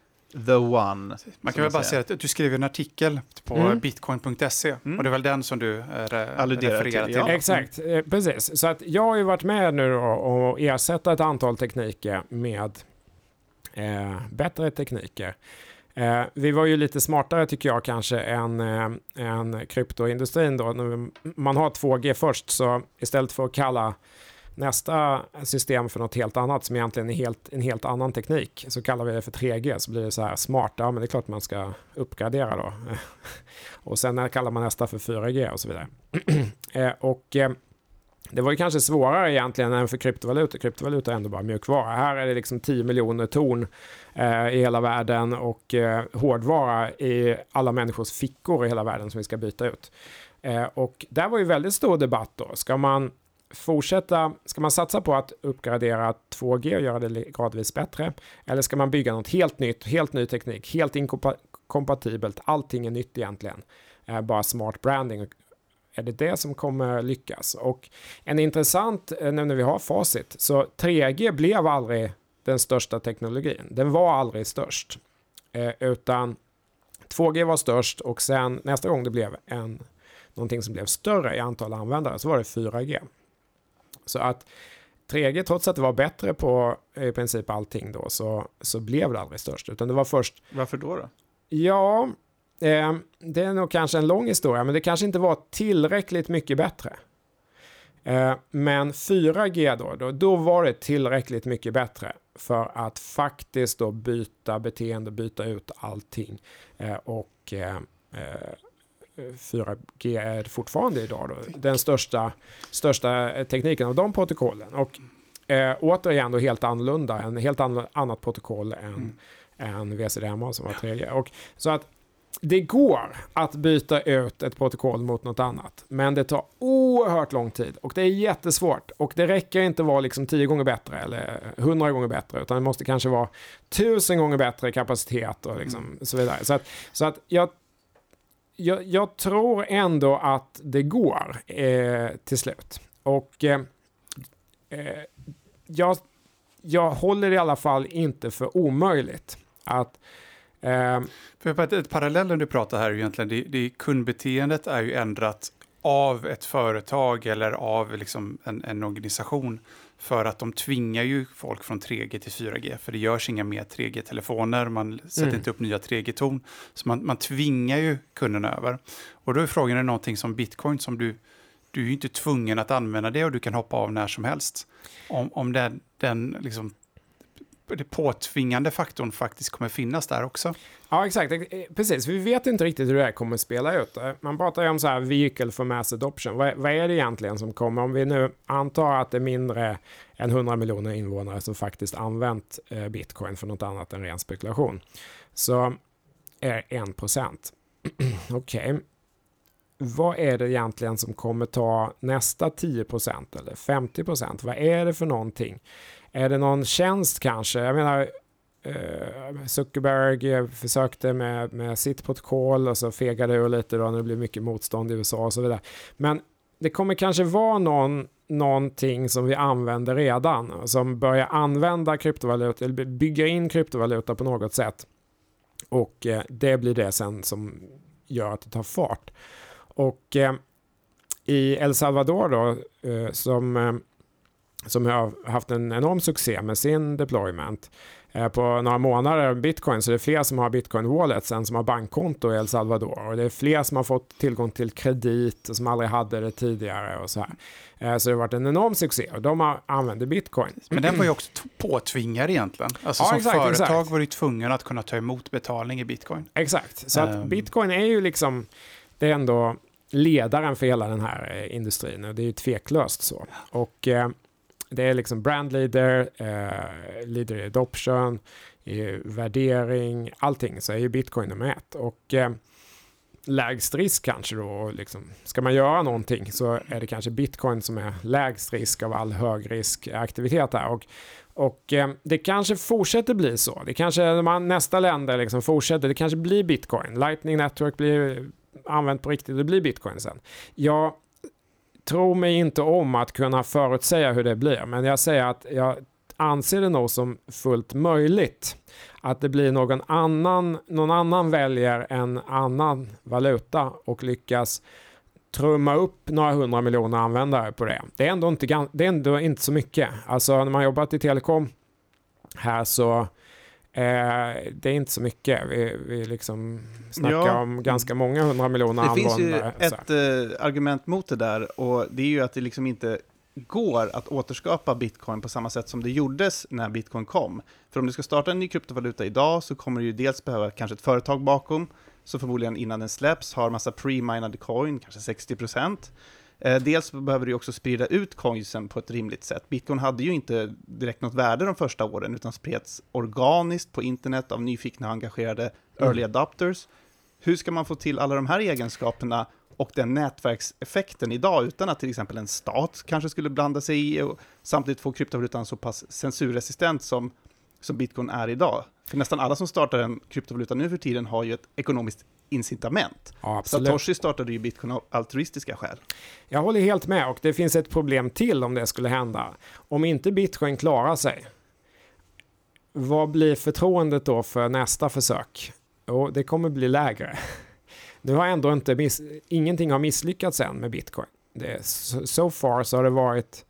the one. Man kan väl bara säga att du skrev en artikel på mm. bitcoin.se mm. och det är väl den som du eh, refererar till. till. Ja. Exakt, eh, precis. Så att jag har ju varit med nu och ersätta ett antal tekniker med eh, bättre tekniker. Eh, vi var ju lite smartare tycker jag kanske än, eh, än kryptoindustrin då. När man har 2G först så istället för att kalla nästa system för något helt annat som egentligen är helt, en helt annan teknik så kallar vi det för 3G så blir det så här smart, ja men det är klart man ska uppgradera då. och sen kallar man nästa för 4G och så vidare. eh, och eh, det var ju kanske svårare egentligen än för kryptovalutor. Kryptovalutor är ändå bara mjukvara. Här är det liksom 10 miljoner torn eh, i hela världen och eh, hårdvara i alla människors fickor i hela världen som vi ska byta ut. Eh, och där var ju väldigt stor debatt då. Ska man fortsätta, ska man satsa på att uppgradera 2G och göra det gradvis bättre? Eller ska man bygga något helt nytt, helt ny teknik, helt inkompatibelt, allting är nytt egentligen. Eh, bara smart branding är det det som kommer lyckas? Och en intressant, eh, nu när vi har facit, så 3G blev aldrig den största teknologin. Den var aldrig störst. Eh, utan 2G var störst och sen nästa gång det blev en, någonting som blev större i antal användare så var det 4G. Så att 3G, trots att det var bättre på i princip allting då, så, så blev det aldrig störst. Utan det var först... Varför då? då? Ja, eh, det är nog kanske en lång historia, men det kanske inte var tillräckligt mycket bättre. Eh, men 4G då, då, då var det tillräckligt mycket bättre för att faktiskt då byta beteende, byta ut allting. Eh, och 4G eh, är fortfarande idag då, den största, största tekniken av de protokollen. Och eh, återigen då helt annorlunda, en helt annat protokoll än, mm. än VCDMA som var 3G. Och, så att det går att byta ut ett protokoll mot något annat, men det tar oerhört lång tid och det är jättesvårt och det räcker inte att vara liksom tio gånger bättre eller hundra gånger bättre, utan det måste kanske vara tusen gånger bättre kapacitet och liksom mm. så vidare. Så att, så att jag, jag, jag tror ändå att det går eh, till slut. Och eh, eh, jag, jag håller i alla fall inte för omöjligt att för ett, ett parallellen du pratar här är egentligen, det, det, kundbeteendet är ju ändrat av ett företag eller av liksom en, en organisation för att de tvingar ju folk från 3G till 4G, för det görs inga mer 3G-telefoner, man sätter Mm. inte upp nya 3G-torn, så man, man tvingar ju kunderna över. Och då är frågan, är någonting som bitcoin som du, du är ju inte tvungen att använda det och du kan hoppa av när som helst. Om, om den, den liksom, det påtvingande faktorn faktiskt kommer finnas där också. Ja, exakt. Eh, precis. Vi vet inte riktigt hur det här kommer spela ut. Eh, man pratar ju om så här vehicle for mass adoption. Vad, vad är det egentligen som kommer? Om vi nu antar att det är mindre än 100 miljoner invånare som faktiskt använt eh, bitcoin för något annat än ren spekulation. Så är 1 procent. Okej. Vad är det egentligen som kommer ta nästa 10 procent eller 50 procent? Vad är det för någonting? Är det någon tjänst kanske? Jag menar, eh, Zuckerberg försökte med, med sitt protokoll och så fegade det ur lite då när det blev mycket motstånd i USA och så vidare. Men det kommer kanske vara någon, någonting som vi använder redan, som börjar använda kryptovaluta, eller bygga in kryptovaluta på något sätt. Och eh, det blir det sen som gör att det tar fart. Och eh, i El Salvador då, eh, som, eh, som har haft en enorm succé med sin deployment, eh, på några månader bitcoin så det är fler som har bitcoin wallets än som har bankkonto i El Salvador. Och det är fler som har fått tillgång till kredit och som aldrig hade det tidigare och så här. Eh, Så det har varit en enorm succé och de använder bitcoin. Men den var ju också påtvingad egentligen. Alltså Ja, som exakt, företag exakt. var du tvungen att kunna ta emot betalning i bitcoin. Exakt, så att Ehm. bitcoin är ju liksom, det är ändå ledaren för hela den här eh, industrin och det är ju tveklöst så. Och det är liksom brand leader, eh, leader i adoption, i värdering, allting så är ju bitcoin nummer ett. Och eh, lägst risk kanske då, liksom, ska man göra någonting så är det kanske bitcoin som är lägst risk av all högriskaktivitet här. Och och eh, det kanske fortsätter bli så. Det kanske man, nästa länder liksom fortsätter. Det kanske blir bitcoin. Lightning Network blir använt på riktigt. Det blir bitcoin sen. Ja, tror mig inte om att kunna förutsäga hur det blir. Men jag säger att jag anser det nog som fullt möjligt att det blir någon annan, någon annan väljer en annan valuta och lyckas trumma upp några hundra miljoner användare på det. Det är ändå inte, det är ändå inte så mycket. Alltså när man jobbat i telekom här så eh, det är inte så mycket. Vi, vi liksom snackar Ja. om ganska många hundra miljoner Det finns ju användare. ett eh, argument mot det där och det är ju att det liksom inte går att återskapa bitcoin på samma sätt som det gjordes när bitcoin kom. För om du ska starta en ny kryptovaluta idag så kommer du ju dels behöva kanske ett företag bakom, så förmodligen innan den släpps har massa pre-minade coin, kanske 60%. Eh, dels behöver du också sprida ut coinsen på ett rimligt sätt. Bitcoin hade ju inte direkt något värde de första åren, utan spreds organiskt på internet av nyfikna och engagerade early adopters. Hur ska man få till alla de här egenskaperna och den nätverkseffekten idag utan att till exempel en stat kanske skulle blanda sig i och samtidigt få kryptovalutan så pass censurresistent som, som bitcoin är idag? För nästan alla som startar en kryptovaluta nu för tiden har ju ett ekonomiskt incitament. Ja, absolut. Satoshi startade ju bitcoin av altruistiska skäl. Jag håller helt med och det finns ett problem till om det skulle hända. Om inte bitcoin klarar sig, vad blir förtroendet då för nästa försök? Och det kommer bli lägre. Nu har ändå inte miss, ingenting har misslyckats än med bitcoin. Det, so far så har det varit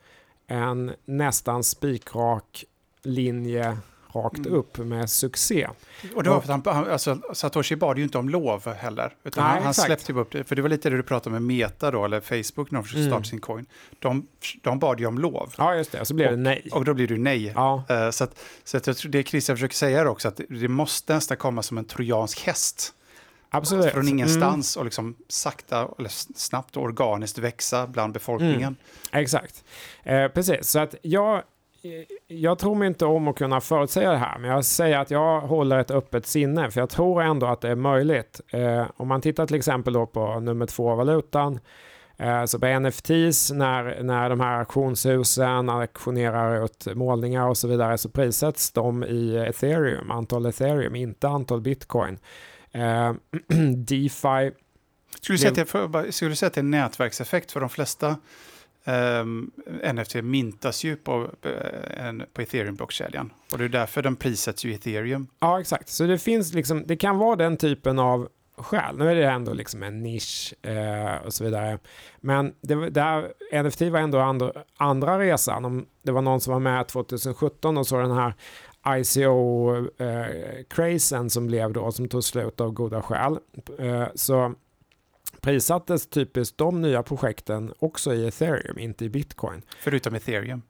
en nästan spikrak linje rakt Mm. upp med succé. Och det var för att han, alltså, Satoshi bad ju inte om lov heller. Utan Nej, han, han släppte upp det. För det var lite det du pratade med Meta då, eller Facebook när de försökte Mm. starta sin coin. De, de bad ju om lov. Ja, just det. Så blev det nej. Och då blir det nej. Ja, Eh, så att, så att jag tror det Christian försöker säga är också att det, måste nästan komma som en trojansk häst. absolut. Från Mm. ingenstans och liksom sakta, eller snabbt och organiskt växa bland befolkningen. Exakt. Eh, precis, så att jag, jag tror mig inte om att kunna förutsäga det här, men jag säger att jag håller ett öppet sinne, för jag tror ändå att det är möjligt. Eh, om man tittar till exempel då på nummer två-valutan, eh, så på NFTs, när, när de här auktionshusen auktionerar ut målningar och så vidare, så prissätts de i ethereum, antal ethereum, inte antal bitcoin. Eh, DeFi Skulle, du säga att det, för, bara- skulle du säga att det är en nätverkseffekt för de flesta Ehm, um, NFT mintas ju på, på ethereum-blockkedjan. Och det är därför den prissätts ju i ethereum. Ja, exakt. Så det finns liksom, det kan vara den typen av skäl. Nu är det ändå liksom en nisch eh, och så vidare. Men det, där, NFT var ändå andra, andra resan. Om det var någon som var med 2017 och så den här ICO-crazen eh, som blev då, som tog slut av goda skäl. Eh, så prissattes typiskt de nya projekten också i ethereum, inte i bitcoin. Förutom ethereum.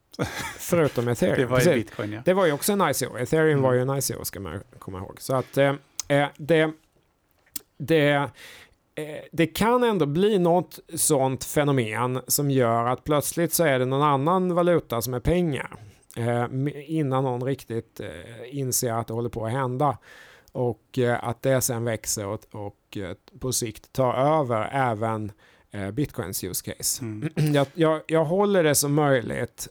Förutom ethereum. Det var ju bitcoin, ja. Det var ju också en ICO. Ethereum mm. var ju en ICO, ska man komma ihåg. Så att eh, eh det, det, eh, det kan ändå bli något sånt fenomen som gör att plötsligt så är det någon annan valuta som är pengar. Eh, innan någon riktigt eh, inser att det håller på att hända. Och eh, att det sen växer och, och eh, på sikt tar över även eh, bitcoins use case. Mm. Jag, jag, jag, håller det som möjligt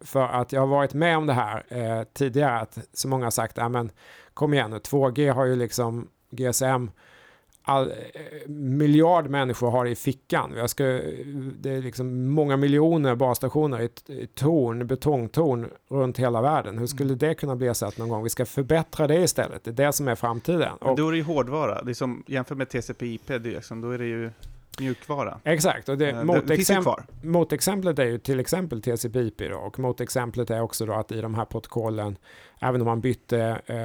för att jag har varit med om det här tidigare. Att så många har sagt, men kom igen nu, 2G har ju liksom GSM all, miljard människor har i fickan. Jag ska, det är liksom många miljoner basstationer i, i torn, betongtorn runt hela världen. Hur skulle mm. det kunna bli så att någon gång vi ska förbättra det istället? Det är det som är framtiden. Men då är det ju hårdvara. Det är som, jämför med TCP/IP, liksom, då är det ju mjukvara. Exakt, och det, eh, motexempel, motexemplet är ju till exempel TCP/IP då, och motexemplet är också då att i de här protokollen, även om man bytte eh,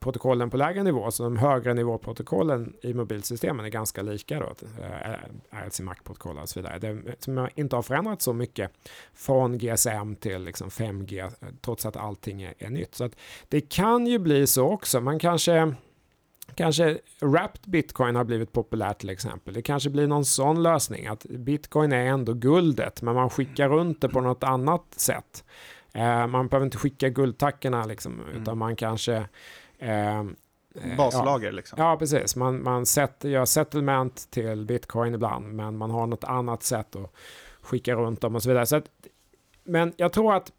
protokollen på lägre nivå, så de högre nivåprotokollen i mobilsystemen är ganska lika då, eh, RLC Mac-protokoll och så vidare. Det som inte har förändrats så mycket från GSM till liksom 5G, trots att allting är, är nytt. Så att det kan ju bli så också, man kanske Kanske wrapped bitcoin har blivit populärt till exempel. Det kanske blir någon sån lösning att bitcoin är ändå guldet men man skickar runt det på något annat sätt. Eh, man behöver inte skicka guldtackorna liksom, mm. utan man kanske eh, Baslager ja. liksom? Ja, precis. Man, man set, gör settlement till bitcoin ibland, men man har något annat sätt att skicka runt dem och så vidare. Så att, men jag tror att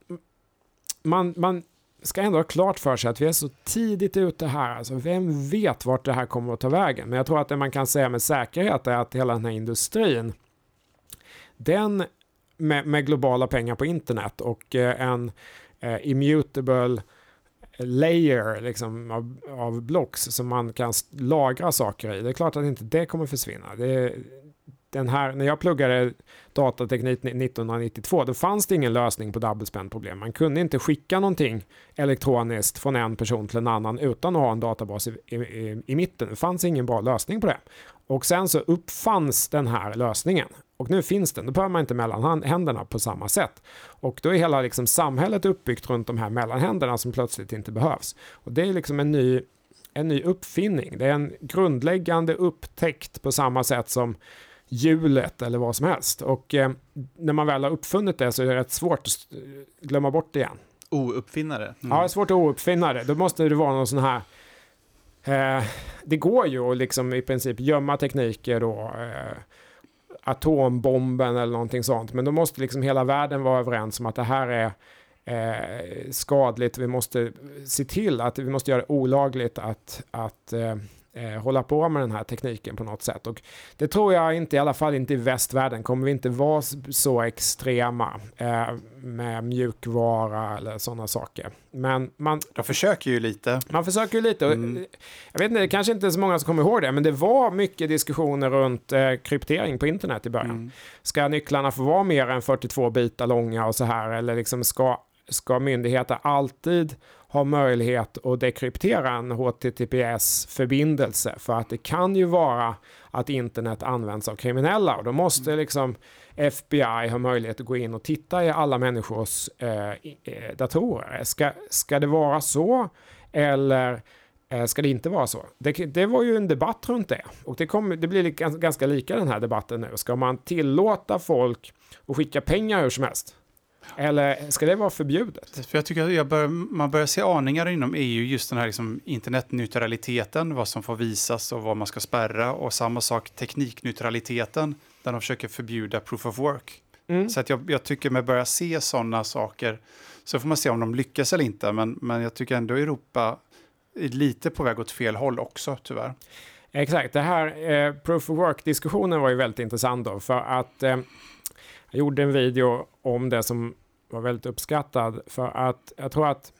man, man ska ändå ha klart för sig att vi är så tidigt ute här. Alltså, vem vet vart det här kommer att ta vägen? Men jag tror att det man kan säga med säkerhet är att hela den här industrin, den med, med globala pengar på internet och eh, en eh, immutable layer liksom, av, av blocks som man kan lagra saker i. Det är klart att inte det kommer försvinna. Det, den här, när jag pluggade datateknik 1992, då fanns det ingen lösning på doublespend-problem. Man kunde inte skicka någonting elektroniskt från en person till en annan utan att ha en databas i, i, i mitten. Det fanns ingen bra lösning på det. Och sen så uppfanns den här lösningen. Och nu finns den, då behöver man inte mellanhänderna på samma sätt. Och då är hela liksom samhället uppbyggt runt de här mellanhänderna som plötsligt inte behövs. Och det är liksom en ny, en ny uppfinning. Det är en grundläggande upptäckt på samma sätt som hjulet eller vad som helst. Och eh, när man väl har uppfunnit det så är det rätt svårt att glömma bort det igen. Ouppfinnare? Mm. Ja, det är svårt att ouppfinna det. Då måste det vara någon sån här... Eh, det går ju att liksom i princip gömma tekniker då. Eh, atombomben eller någonting sånt. Men då måste liksom hela världen vara överens om att det här är eh, skadligt. Vi måste se till att vi måste göra det olagligt att, att eh, eh, hålla på med den här tekniken på något sätt. Och det tror jag inte, i alla fall inte i västvärlden, kommer vi inte vara så extrema eh, med mjukvara eller sådana saker. Men man... De försöker ju lite. Man försöker ju lite. Mm. Jag vet inte, det kanske inte är så många som kommer ihåg det, men det var mycket diskussioner runt eh, kryptering på internet i början. Mm. Ska nycklarna få vara mer än 42 bitar långa och så här, eller liksom ska, ska myndigheter alltid har möjlighet att dekryptera en HTTPS-förbindelse. För att det kan ju vara att internet används av kriminella och då måste liksom FBI ha möjlighet att gå in och titta i alla människors eh, eh, datorer. Ska, ska det vara så eller eh, ska det inte vara så? Det, det, var ju en debatt runt det och det, kom, det blir ganska lika den här debatten nu. Ska man tillåta folk att skicka pengar hur som helst? Eller ska det vara förbjudet? För jag tycker att jag bör, man börjar se aningar inom EU, just den här liksom internetneutraliteten, vad som får visas och vad man ska spärra. Och samma sak teknikneutraliteten, där de försöker förbjuda proof of work. Mm. Så att jag, jag tycker mig börja se sådana saker. Så får man se om de lyckas eller inte, men, men jag tycker ändå Europa är lite på väg åt fel håll också, tyvärr. Exakt, det här eh, proof of work-diskussionen var ju väldigt intressant då, för att eh, jag gjorde en video om det som var väldigt uppskattad för att jag tror att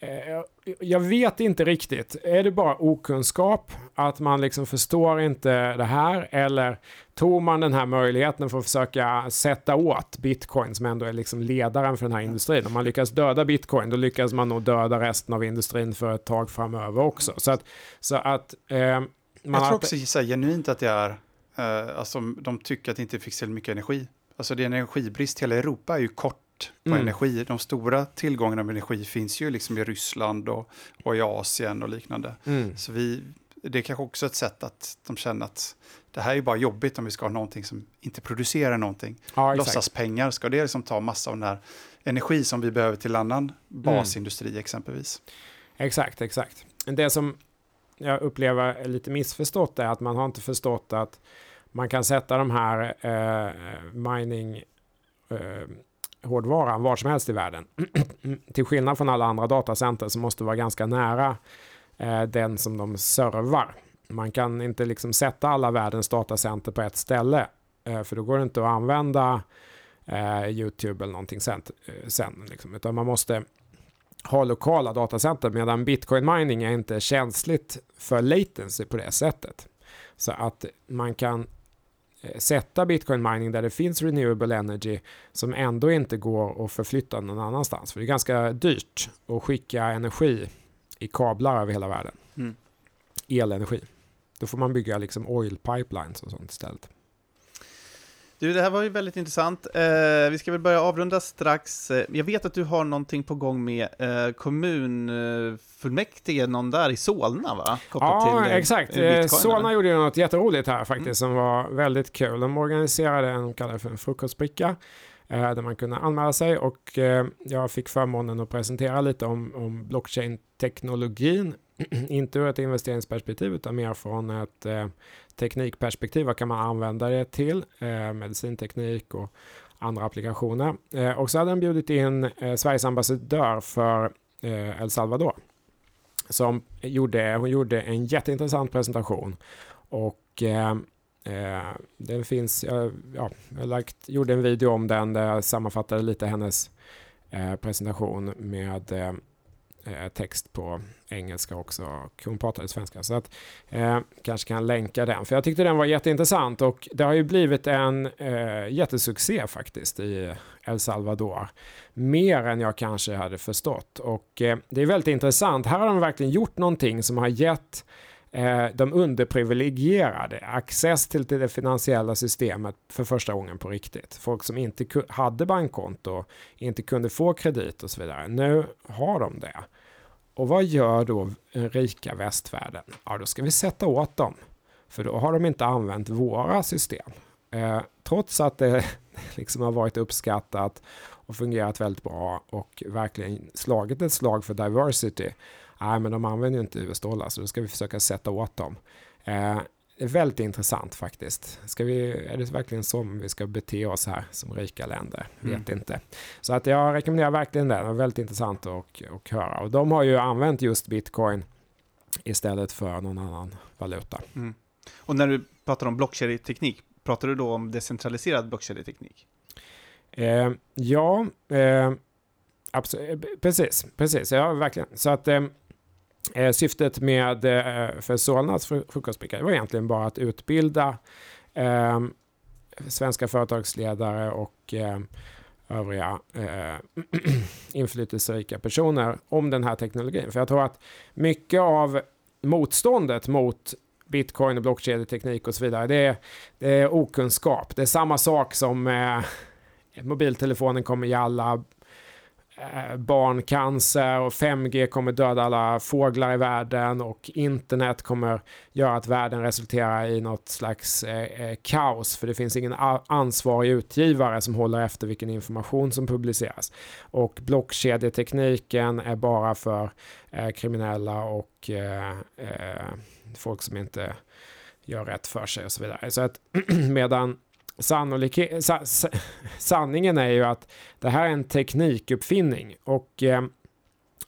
Eh, jag vet inte riktigt. Är det bara okunskap? Att man liksom förstår inte det här? Eller tog man den här möjligheten för att försöka sätta åt bitcoin som ändå är liksom ledaren för den här industrin? Om man lyckas döda bitcoin då lyckas man nog döda resten av industrin för ett tag framöver också. Så att, så att eh, man Jag tror också så genuint att det är, eh, alltså de tycker att det inte finns så mycket energi. Alltså det är en energibrist, hela Europa är ju kort på mm. energi. De stora tillgångarna av energi finns ju liksom i Ryssland och, och i Asien och liknande. Mm. Så vi, det är kanske också ett sätt att de känner att det här är bara jobbigt om vi ska ha någonting som inte producerar någonting. Ja, Låtsaspengar, ska det liksom ta massa av den här energi som vi behöver till annan mm. basindustri mm. exempelvis? Exakt, exakt. Det som jag upplever är lite missförstått är att man har inte förstått att man kan sätta de här eh, mining eh, hårdvaran var som helst i världen. Till skillnad från alla andra datacenter som måste vara ganska nära eh, den som de servar. Man kan inte liksom sätta alla världens datacenter på ett ställe. Eh, för då går det inte att använda eh, YouTube eller någonting sen. Eh, sen liksom. Utan man måste ha lokala datacenter medan bitcoin mining är inte känsligt för latency på det sättet. Så att man kan sätta bitcoin mining där det finns renewable energy som ändå inte går att förflytta någon annanstans. För det är ganska dyrt att skicka energi i kablar över hela världen. Mm. Elenergi. Då får man bygga liksom oil pipelines och sånt istället. Du, det här var ju väldigt intressant. Eh, vi ska väl börja avrunda strax. Eh, jag vet att du har någonting på gång med eh, kommunfullmäktige, någon där i Solna, va? Kopplat ja, till, eh, exakt. Eh, Solna gjorde ju något jätteroligt här faktiskt, mm. som var väldigt kul. De organiserade en, kallade för en frukostbricka, där man kunde anmäla sig och jag fick förmånen att presentera lite om, om blockchain-teknologin inte ur ett investeringsperspektiv utan mer från ett eh, teknikperspektiv. Vad kan man använda det till? Eh, medicinteknik och andra applikationer. Eh, och så hade han bjudit in eh, Sveriges ambassadör för eh, El Salvador. Som gjorde, hon gjorde en jätteintressant presentation. Och eh, eh, den finns, ja, jag lagt, gjorde en video om den där jag sammanfattade lite hennes presentation med eh, Eh, text på engelska också hon pratade svenska. Så att eh, kanske kan länka den. För jag tyckte den var jätteintressant och det har ju blivit en eh, jättesuccé faktiskt i El Salvador. Mer än jag kanske hade förstått. Och eh, det är väldigt intressant. Här har de verkligen gjort någonting som har gett eh, de underprivilegierade access till det finansiella systemet för första gången på riktigt. Folk som inte hade bankkonto, inte kunde få kredit och så vidare. Nu har de det. Och vad gör då den rika västvärlden? Ja, då ska vi sätta åt dem. För då har de inte använt våra system. Eh, trots att det liksom har varit uppskattat och fungerat väldigt bra och verkligen slagit ett slag för diversity. Nej, men de använder ju inte US-dollar så då ska vi försöka sätta åt dem. Eh, det är väldigt intressant faktiskt. Ska vi, är det verkligen som vi ska bete oss här som rika länder? Mm. Vet inte. Så att jag rekommenderar verkligen den. Det är väldigt intressant att, att höra. Och de har ju använt just bitcoin istället för någon annan valuta. Mm. Och när du pratar om blockkedjeteknik, pratar du då om decentraliserad blockkedjeteknik? Eh, ja, eh, absolut, eh, precis, precis, ja verkligen. Så att eh, Eh, syftet med eh, för Solnas frukostbricka var egentligen bara att utbilda eh, svenska företagsledare och eh, övriga eh, inflytelserika personer om den här teknologin. För jag tror att mycket av motståndet mot bitcoin och blockkedjeteknik och så vidare, det är, det är okunskap. Det är samma sak som eh, mobiltelefonen kommer i alla Eh, barncancer och 5G kommer döda alla fåglar i världen och internet kommer göra att världen resulterar i något slags eh, eh kaos för det finns ingen ansvarig utgivare som håller efter vilken information som publiceras. Och blockkedjetekniken är bara för eh, kriminella och eh, eh folk som inte gör rätt för sig och så vidare. Så att medan sannolik, sa, sanningen är ju att det här är en teknikuppfinning och eh,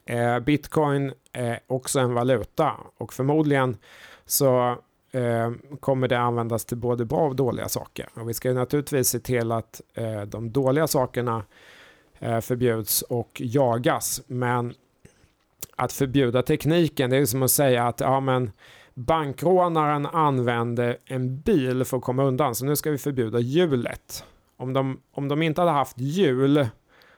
eh, bitcoin är också en valuta och förmodligen så eh, kommer det användas till både bra och dåliga saker. Och vi ska ju naturligtvis se till att eh, de dåliga sakerna eh, förbjuds och jagas. Men att förbjuda tekniken, det är som att säga att ja, men bankrånaren använde en bil för att komma undan, så nu ska vi förbjuda hjulet. Om de, om de inte hade haft hjul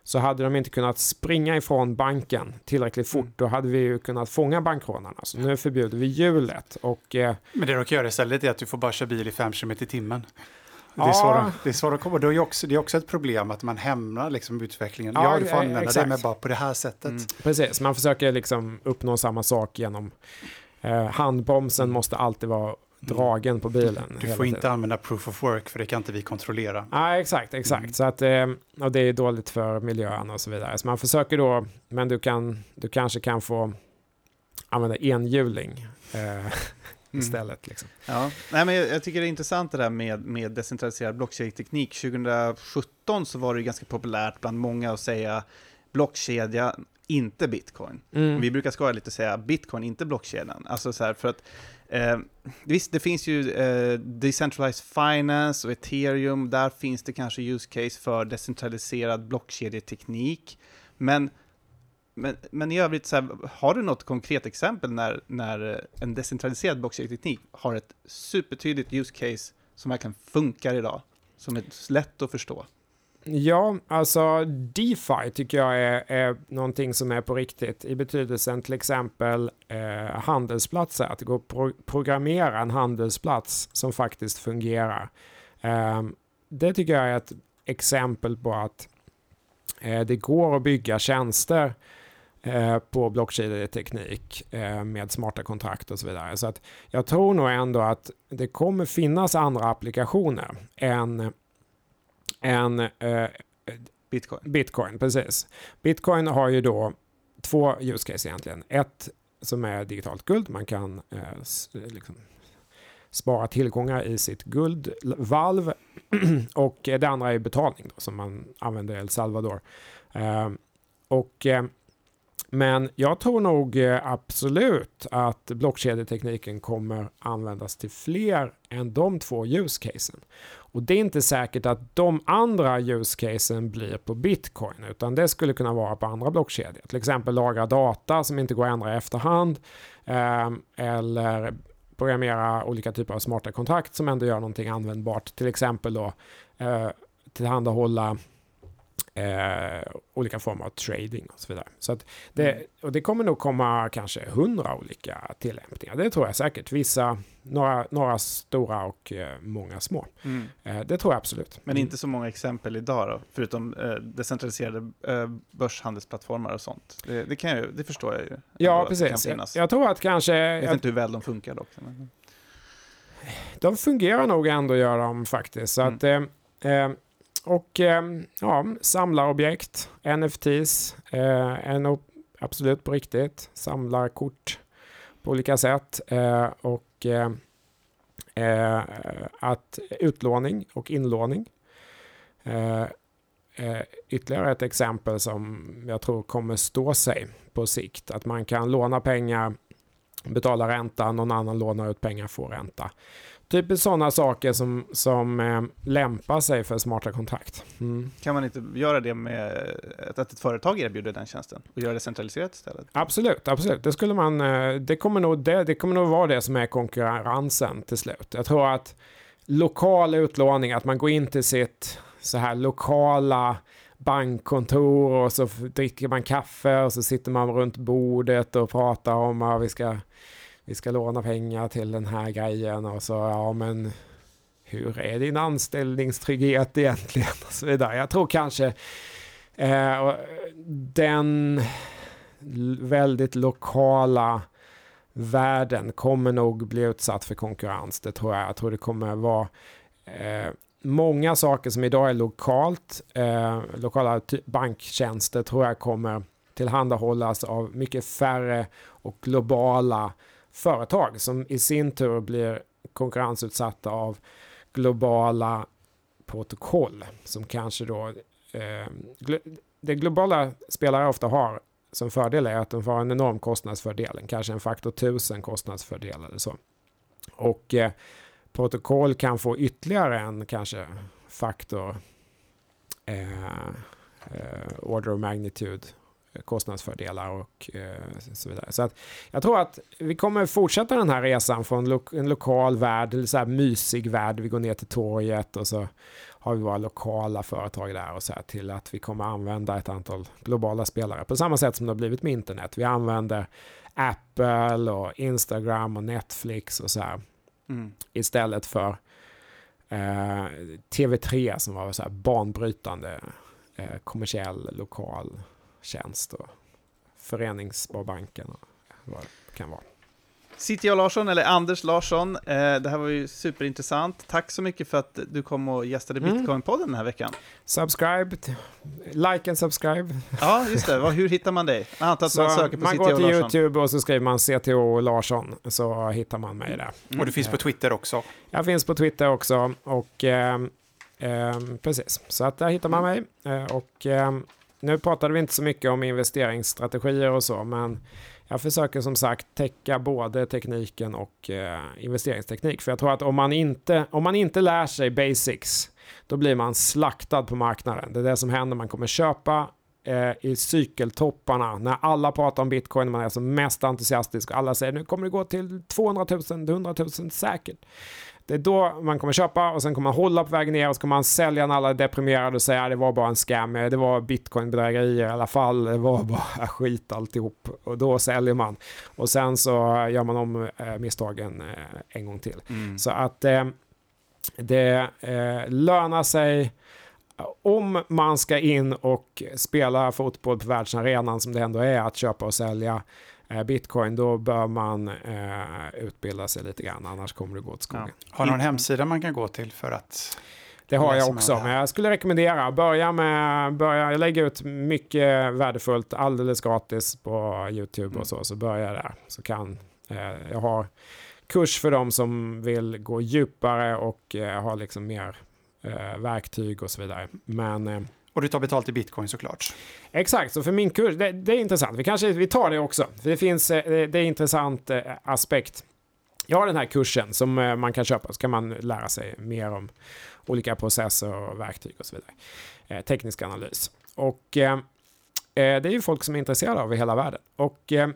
så hade de inte kunnat springa ifrån banken tillräckligt fort. Mm. Då hade vi ju kunnat fånga bankrånarna. Så nu förbjuder vi hjulet. Och, eh, Men det de kan göra istället är att du får bara köra bil i 5 km i timmen. Det är, svårt, att, det är svårt att komma. Det är, också, det är också ett problem att man hämmar liksom utvecklingen. Ja, ja du får använda exakt. det, men bara på det här sättet. Mm. Precis, man försöker liksom uppnå samma sak genom eh, handbromsen mm. måste alltid vara dragen på bilen. Du får inte använda proof of work för det kan inte vi kontrollera. Ja, exakt, exakt. Mm. Så att, eh, och det är dåligt för miljön och så vidare. Så man försöker då, men du, kan, du kanske kan få använda enhjuling. Eh, Mm. istället. Liksom. Ja. Nej, men jag, jag, tycker det är intressant det där med, med decentraliserad blockkedjeteknik. 2017 så var det ganska populärt bland många att säga blockkedja, inte bitcoin. Mm. Vi brukar skoja lite och säga bitcoin, inte blockkedjan. Alltså så här, för att eh, visst, det finns ju eh, decentralized finance och ethereum, där finns det kanske use case för decentraliserad blockkedjeteknik. Men men, men i övrigt, så här, har du något konkret exempel när, när en decentraliserad blockkedjeteknik har ett supertydligt use case som verkligen funkar idag? Som är lätt att förstå? Ja, alltså DeFi tycker jag är, är någonting som är på riktigt i betydelsen till exempel eh, handelsplatser. Att det går att pro programmera en handelsplats som faktiskt fungerar. Eh, det tycker jag är ett exempel på att eh, det går att bygga tjänster eh, på blockkedjeteknik eh, med smarta kontrakt och så vidare. Så att jag tror nog ändå att det kommer finnas andra applikationer än än eh, Bitcoin. Bitcoin, precis. Bitcoin har ju då två use case egentligen. Ett som är digitalt guld, man kan eh, liksom spara tillgångar i sitt guldvalv. och det andra är betalning då, som man använder i El Salvador. Eh, och eh, men jag tror nog eh, absolut att blockkedjetekniken kommer användas till fler än de två use casen. Och det är inte säkert att de andra use casen blir på bitcoin, utan det skulle kunna vara på andra blockkedjor. Till exempel lagra data som inte går att ändra i efterhand, eh, eller programmera olika typer av smarta kontrakt som ändå gör någonting användbart. Till exempel då eh, tillhandahålla eh, olika former av trading och så vidare. Så det, mm. och det kommer nog komma kanske hundra olika tillämpningar. Det tror jag säkert. Vissa, några, några stora och eh, många små. Mm. Eh, det tror jag absolut. Men inte så många exempel idag då, förutom eh, decentraliserade eh, börshandelsplattformar och sånt. Det, det, kan jag, det förstår jag ju. Ja, precis. Jag, jag, tror att kanske... Jag vet inte hur väl de funkar dock. De fungerar nog ändå, gör de faktiskt. Så mm. att, eh och eh, ja, samlarobjekt, NFTs, eh, absolut på riktigt. Samlarkort på olika sätt. Eh, och eh, eh att utlåning och inlåning. Eh, eh, ytterligare ett exempel som jag tror kommer stå sig på sikt. Att man kan låna pengar, betala ränta, någon annan lånar ut pengar, får ränta. Typ sådana saker som, som eh, lämpar sig för smarta kontrakt. Mm. Kan man inte göra det med att ett företag erbjuder den tjänsten och göra det centraliserat istället? Absolut, absolut. Det, skulle man, eh, det, kommer nog, det, det kommer nog vara det som är konkurrensen till slut. Jag tror att lokal utlåning, att man går in till sitt så här lokala bankkontor och så dricker man kaffe och så sitter man runt bordet och pratar om att vi ska vi ska låna pengar till den här grejen och så, ja men hur är din anställningstrygghet egentligen och så vidare. Jag tror kanske eh, den väldigt lokala världen kommer nog bli utsatt för konkurrens. Det tror jag. Jag tror det kommer vara eh, många saker som idag är lokalt, eh, lokala banktjänster tror jag kommer tillhandahållas av mycket färre och globala företag som i sin tur blir konkurrensutsatta av globala protokoll som kanske då eh, det globala spelare ofta har som fördel är att de får en enorm kostnadsfördel, kanske en faktor tusen kostnadsfördel eller så. Och eh, protokoll kan få ytterligare en kanske faktor eh, eh, order of magnitude kostnadsfördelar och eh, så vidare. Så att jag tror att vi kommer fortsätta den här resan från lo en lokal värld, eller så här mysig värld, vi går ner till torget och så har vi våra lokala företag där och så här till att vi kommer använda ett antal globala spelare på samma sätt som det har blivit med internet. Vi använder Apple och Instagram och Netflix och så här mm. istället för eh, TV3 som var så här banbrytande eh, kommersiell lokal tjänst och Föreningssparbanken och vad det kan vara. City Larsson, eller Anders Larsson, eh, det här var ju superintressant. Tack så mycket för att du kom och gästade mm. Bitcoin-podden den här veckan. Subscribe, like and subscribe. Ja, just det. Hur hittar man dig? Jag antar att man söker på Man går till YouTube och så skriver man CTO Larsson, så hittar man mig där. Mm. Och du finns på Twitter också? Jag finns på Twitter också, och eh, eh, precis. Så att där hittar man mig. Eh, och ehm, nu pratade vi inte så mycket om investeringsstrategier och så, men jag försöker som sagt täcka både tekniken och eh, investeringsteknik. För jag tror att om man, inte, om man inte lär sig basics, då blir man slaktad på marknaden. Det är det som händer, man kommer köpa eh, i cykeltopparna när alla pratar om bitcoin, man är som mest entusiastisk och alla säger nu kommer det gå till 200 000, 100 000 säkert. Det är då man kommer köpa och sen kommer man hålla på vägen ner och så kommer man sälja när alla är deprimerade och säga att det var bara en scam, det var bitcoinbedrägerier i alla fall, det var bara skit alltihop. Och då säljer man. Och sen så gör man om eh, misstagen eh, en gång till. Mm. Så att eh, det lönar sig om man ska in och spela fotboll på världsarenan som det ändå är att köpa och sälja bitcoin, då bör man eh, utbilda sig lite grann, annars kommer det gå åt skogen. Ja. Har du någon hemsida man kan gå till för att det har jag också, men jag skulle rekommendera, börja med, börja, jag lägger ut mycket värdefullt alldeles gratis på YouTube mm. och så, så börja där. Så kan, eh, jag har kurs för dem som vill gå djupare och eh, ha liksom mer eh, verktyg och så vidare. Men eh, och du tar betalt i bitcoin såklart. Exakt, så för min kurs, det, det, är intressant. Vi kanske vi tar det också, för det finns, eh, det är en intressant eh, aspekt. Jag har den här kursen som eh, man kan köpa, så kan man lära sig mer om olika processer och verktyg och så vidare. teknisk analys. Och eh, det är ju folk som är intresserade av i hela världen. Och eh,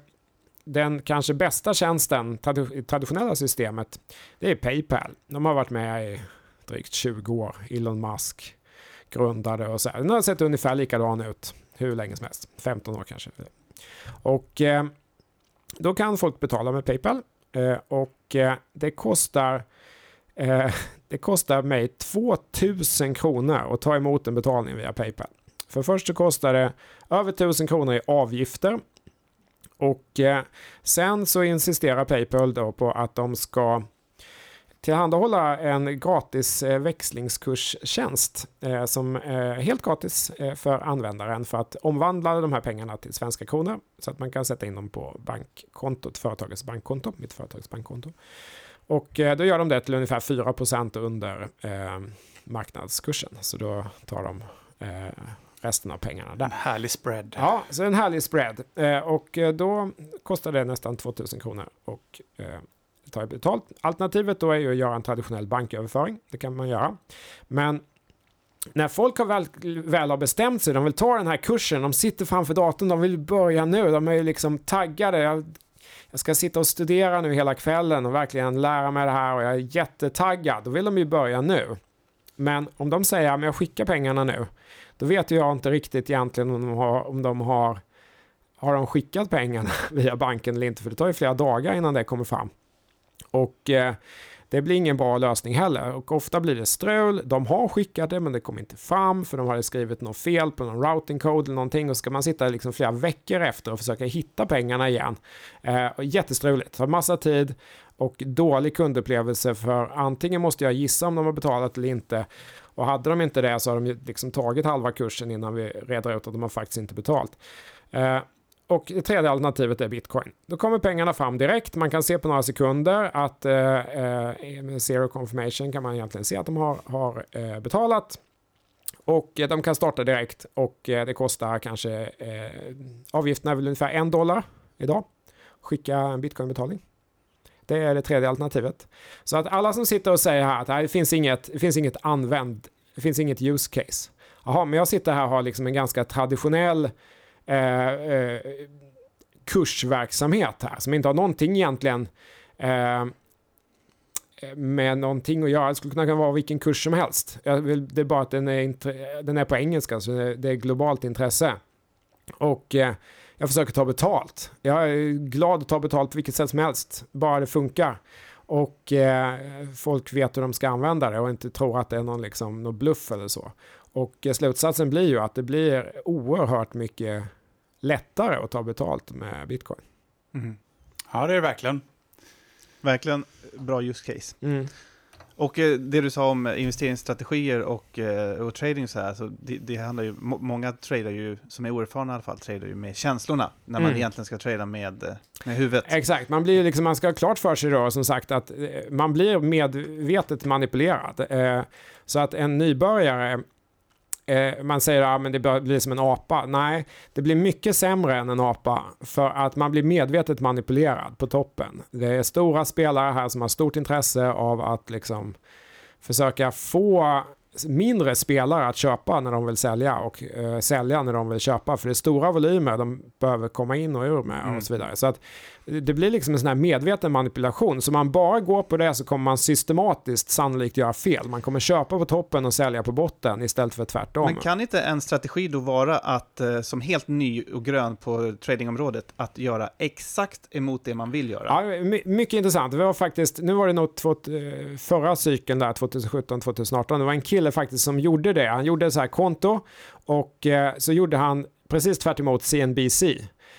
den kanske bästa tjänsten i traditionella systemet, det är Paypal. De har varit med i drygt 20 år, Elon Musk grundade och så här. Den har sett ungefär likadan ut hur länge som helst, 15 år kanske. Och eh, då kan folk betala med Paypal eh, och eh, det kostar eh, det kostar mig 2000 kronor att ta emot en betalning via Paypal. För först så kostar det över 1000 kronor i avgifter och eh, sen så insisterar Paypal då på att de ska tillhandahålla en gratis eh, växlingskurstjänst eh, som är helt gratis eh, för användaren för att omvandla de här pengarna till svenska kronor så att man kan sätta in dem på bankkontot, företagets bankkonto, mitt företags bankkonto. Och då gör de det till ungefär 4% under marknadskursen. Så då tar de resten av pengarna där. En härlig spread. Ja, så en härlig spread. och då kostar det nästan 2000 kronor. Och ta betalt. Alternativet då är ju att göra en traditionell banköverföring. Det kan man göra. Men när folk har väl, väl har bestämt sig, de vill ta den här kursen, de sitter framför datorn, de vill börja nu, de är ju liksom taggade. Jag, jag ska sitta och studera nu hela kvällen och verkligen lära mig det här och jag är jättetaggad. Då vill de ju börja nu. Men om de säger att jag skickar pengarna nu, då vet jag inte riktigt egentligen om de har, om de har, har de skickat pengarna via banken eller inte, för det tar ju flera dagar innan det kommer fram. Och eh, det blir ingen bra lösning heller och ofta blir det strul. De har skickat det men det kommer inte fram för de hade skrivit något fel på någon routing code eller någonting och så ska man sitta liksom flera veckor efter och försöka hitta pengarna igen. Eh, jättestruligt, tar massa tid och dålig kundupplevelse för antingen måste jag gissa om de har betalat eller inte och hade de inte det så har de liksom tagit halva kursen innan vi reder ut att de har faktiskt inte betalt. Eh, och det tredje alternativet är bitcoin. Då kommer pengarna fram direkt. Man kan se på några sekunder att eh, eh, med zero confirmation kan man egentligen se att de har, har eh, betalat. Och eh, de kan starta direkt och eh, det kostar kanske, eh, avgiften är väl ungefär en dollar idag. Skicka en bitcoinbetalning. Det är det tredje alternativet. Så att alla som sitter och säger här att det finns inget, det finns inget använd, det finns inget use case. Jaha, men jag sitter här och har liksom en ganska traditionell eh, eh, kursverksamhet här som inte har någonting egentligen eh, med någonting att göra. Det skulle kunna vara vilken kurs som helst. Vill, det är bara att den är, den är på engelska så det är globalt intresse. Och eh, jag försöker ta betalt. Jag är glad att ta betalt på vilket sätt som helst, bara det funkar. Och eh, folk vet hur de ska använda det och inte tror att det är någon, liksom, någon bluff eller så. Och eh, slutsatsen blir ju att det blir oerhört mycket lättare att ta betalt med bitcoin. Mm. Ja, det är det verkligen. Verkligen bra use case. Mm. Och eh, det du sa om investeringsstrategier och, eh, och trading så här, så det, det handlar ju, många tradar ju, som är oerfarna i alla fall, tradar ju med känslorna när man mm. egentligen ska trada med, med huvudet. Exakt, man blir liksom, man ska ha klart för sig då som sagt att man blir medvetet manipulerad. Så att en nybörjare Eh, man säger att ah, det blir som en apa. Nej, det blir mycket sämre än en apa för att man blir medvetet manipulerad på toppen. Det är stora spelare här som har stort intresse av att liksom försöka få mindre spelare att köpa när de vill sälja och eh, sälja när de vill köpa. För det är stora volymer de behöver komma in och ur med mm. och så vidare. Så att det blir liksom en sån här medveten manipulation. Så man bara går på det så kommer man systematiskt sannolikt göra fel. Man kommer köpa på toppen och sälja på botten istället för tvärtom. Men kan inte en strategi då vara att, eh, som helt ny och grön på tradingområdet, att göra exakt emot det man vill göra? Ja, mycket intressant. Det var faktiskt, nu var det nog eh, förra cykeln där, 2017-2018, det var en kille faktiskt som gjorde det. Han gjorde så här konto och eh, så gjorde han precis tvärt CNBC.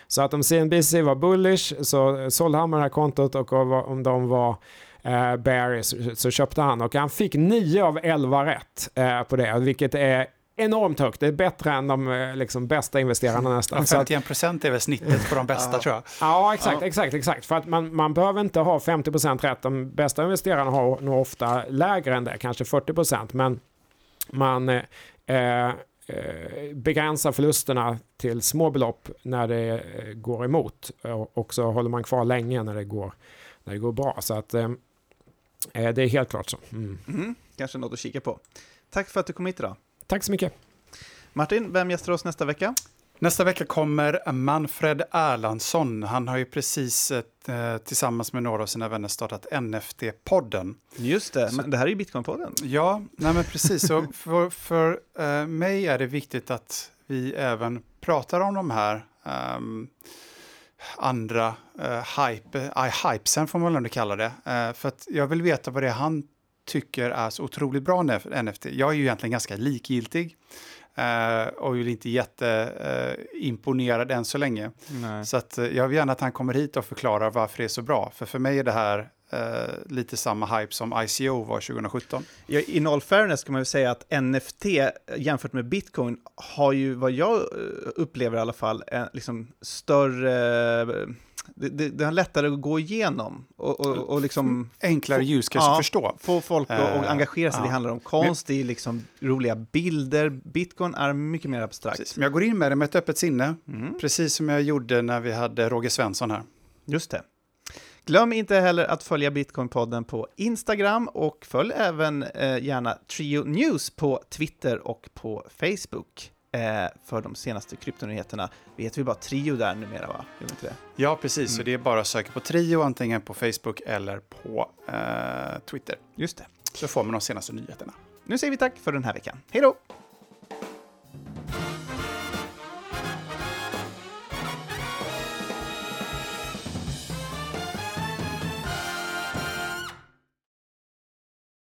Så att om CNBC var bullish så sålde han med det här kontot och om de var eh, bearish så köpte han och han fick 9 av 11 rätt eh, på det, vilket är enormt högt. Det är bättre än de eh, liksom, bästa investerarna nästan. 51 procent är väl snittet på de bästa tror jag. Ja, exakt, ja. exakt, exakt. För att man, man behöver inte ha 50 procent rätt. De bästa investerarna har nog ofta lägre än det, kanske 40 procent. Men man eh, eh Eh, begränsa förlusterna till små belopp när det eh, går emot och så håller man kvar länge när det går, när det går bra. Så att eh, det är helt klart så. Mm. Mm, kanske något att kika på. Tack för att du kom hit idag. Tack så mycket. Martin, vem gästar oss nästa vecka? Nästa vecka kommer Manfred Erlandsson. Han har ju precis eh, tillsammans med några av sina vänner startat NFT-podden. Just det, Så, men det här är ju Bitcoin-podden. Ja, nej men precis. Så för, för eh, mig är det viktigt att vi även pratar om de här um, andra uh, hype, uh, hypesen får man väl ändå kalla det. För att jag vill veta vad det är han tycker är så otroligt bra NFT. Jag är ju egentligen ganska likgiltig. Uh, och är inte jätteimponerad uh, än så länge. Nej. Så att, uh, jag vill gärna att han kommer hit och förklarar varför det är så bra. För för mig är det här uh, lite samma hype som ICO var 2017. Ja, I noll fairness kan man ju säga att NFT jämfört med bitcoin har ju vad jag upplever i alla fall en liksom större det, det, det är lättare att gå igenom och, och, och liksom... Enklare ljus kanske ja, förstå. Få folk att uh, engagera sig. Ja. Det handlar om konst, det är liksom roliga bilder. Bitcoin är mycket mer abstrakt. Precis. Men jag går in med det med ett öppet sinne, mm. precis som jag gjorde när vi hade Roger Svensson här. Just det. Glöm inte heller att följa Bitcoin-podden på Instagram och följ även eh, gärna Trio News på Twitter och på Facebook för de senaste kryptonyheterna. Vi heter vi bara Trio där numera, va? Gör inte det? Ja, precis. Mm. Så det är bara att söka på Trio antingen på Facebook eller på eh, Twitter. Just det. Så får man de senaste nyheterna. Nu säger vi tack för den här veckan. Hej då!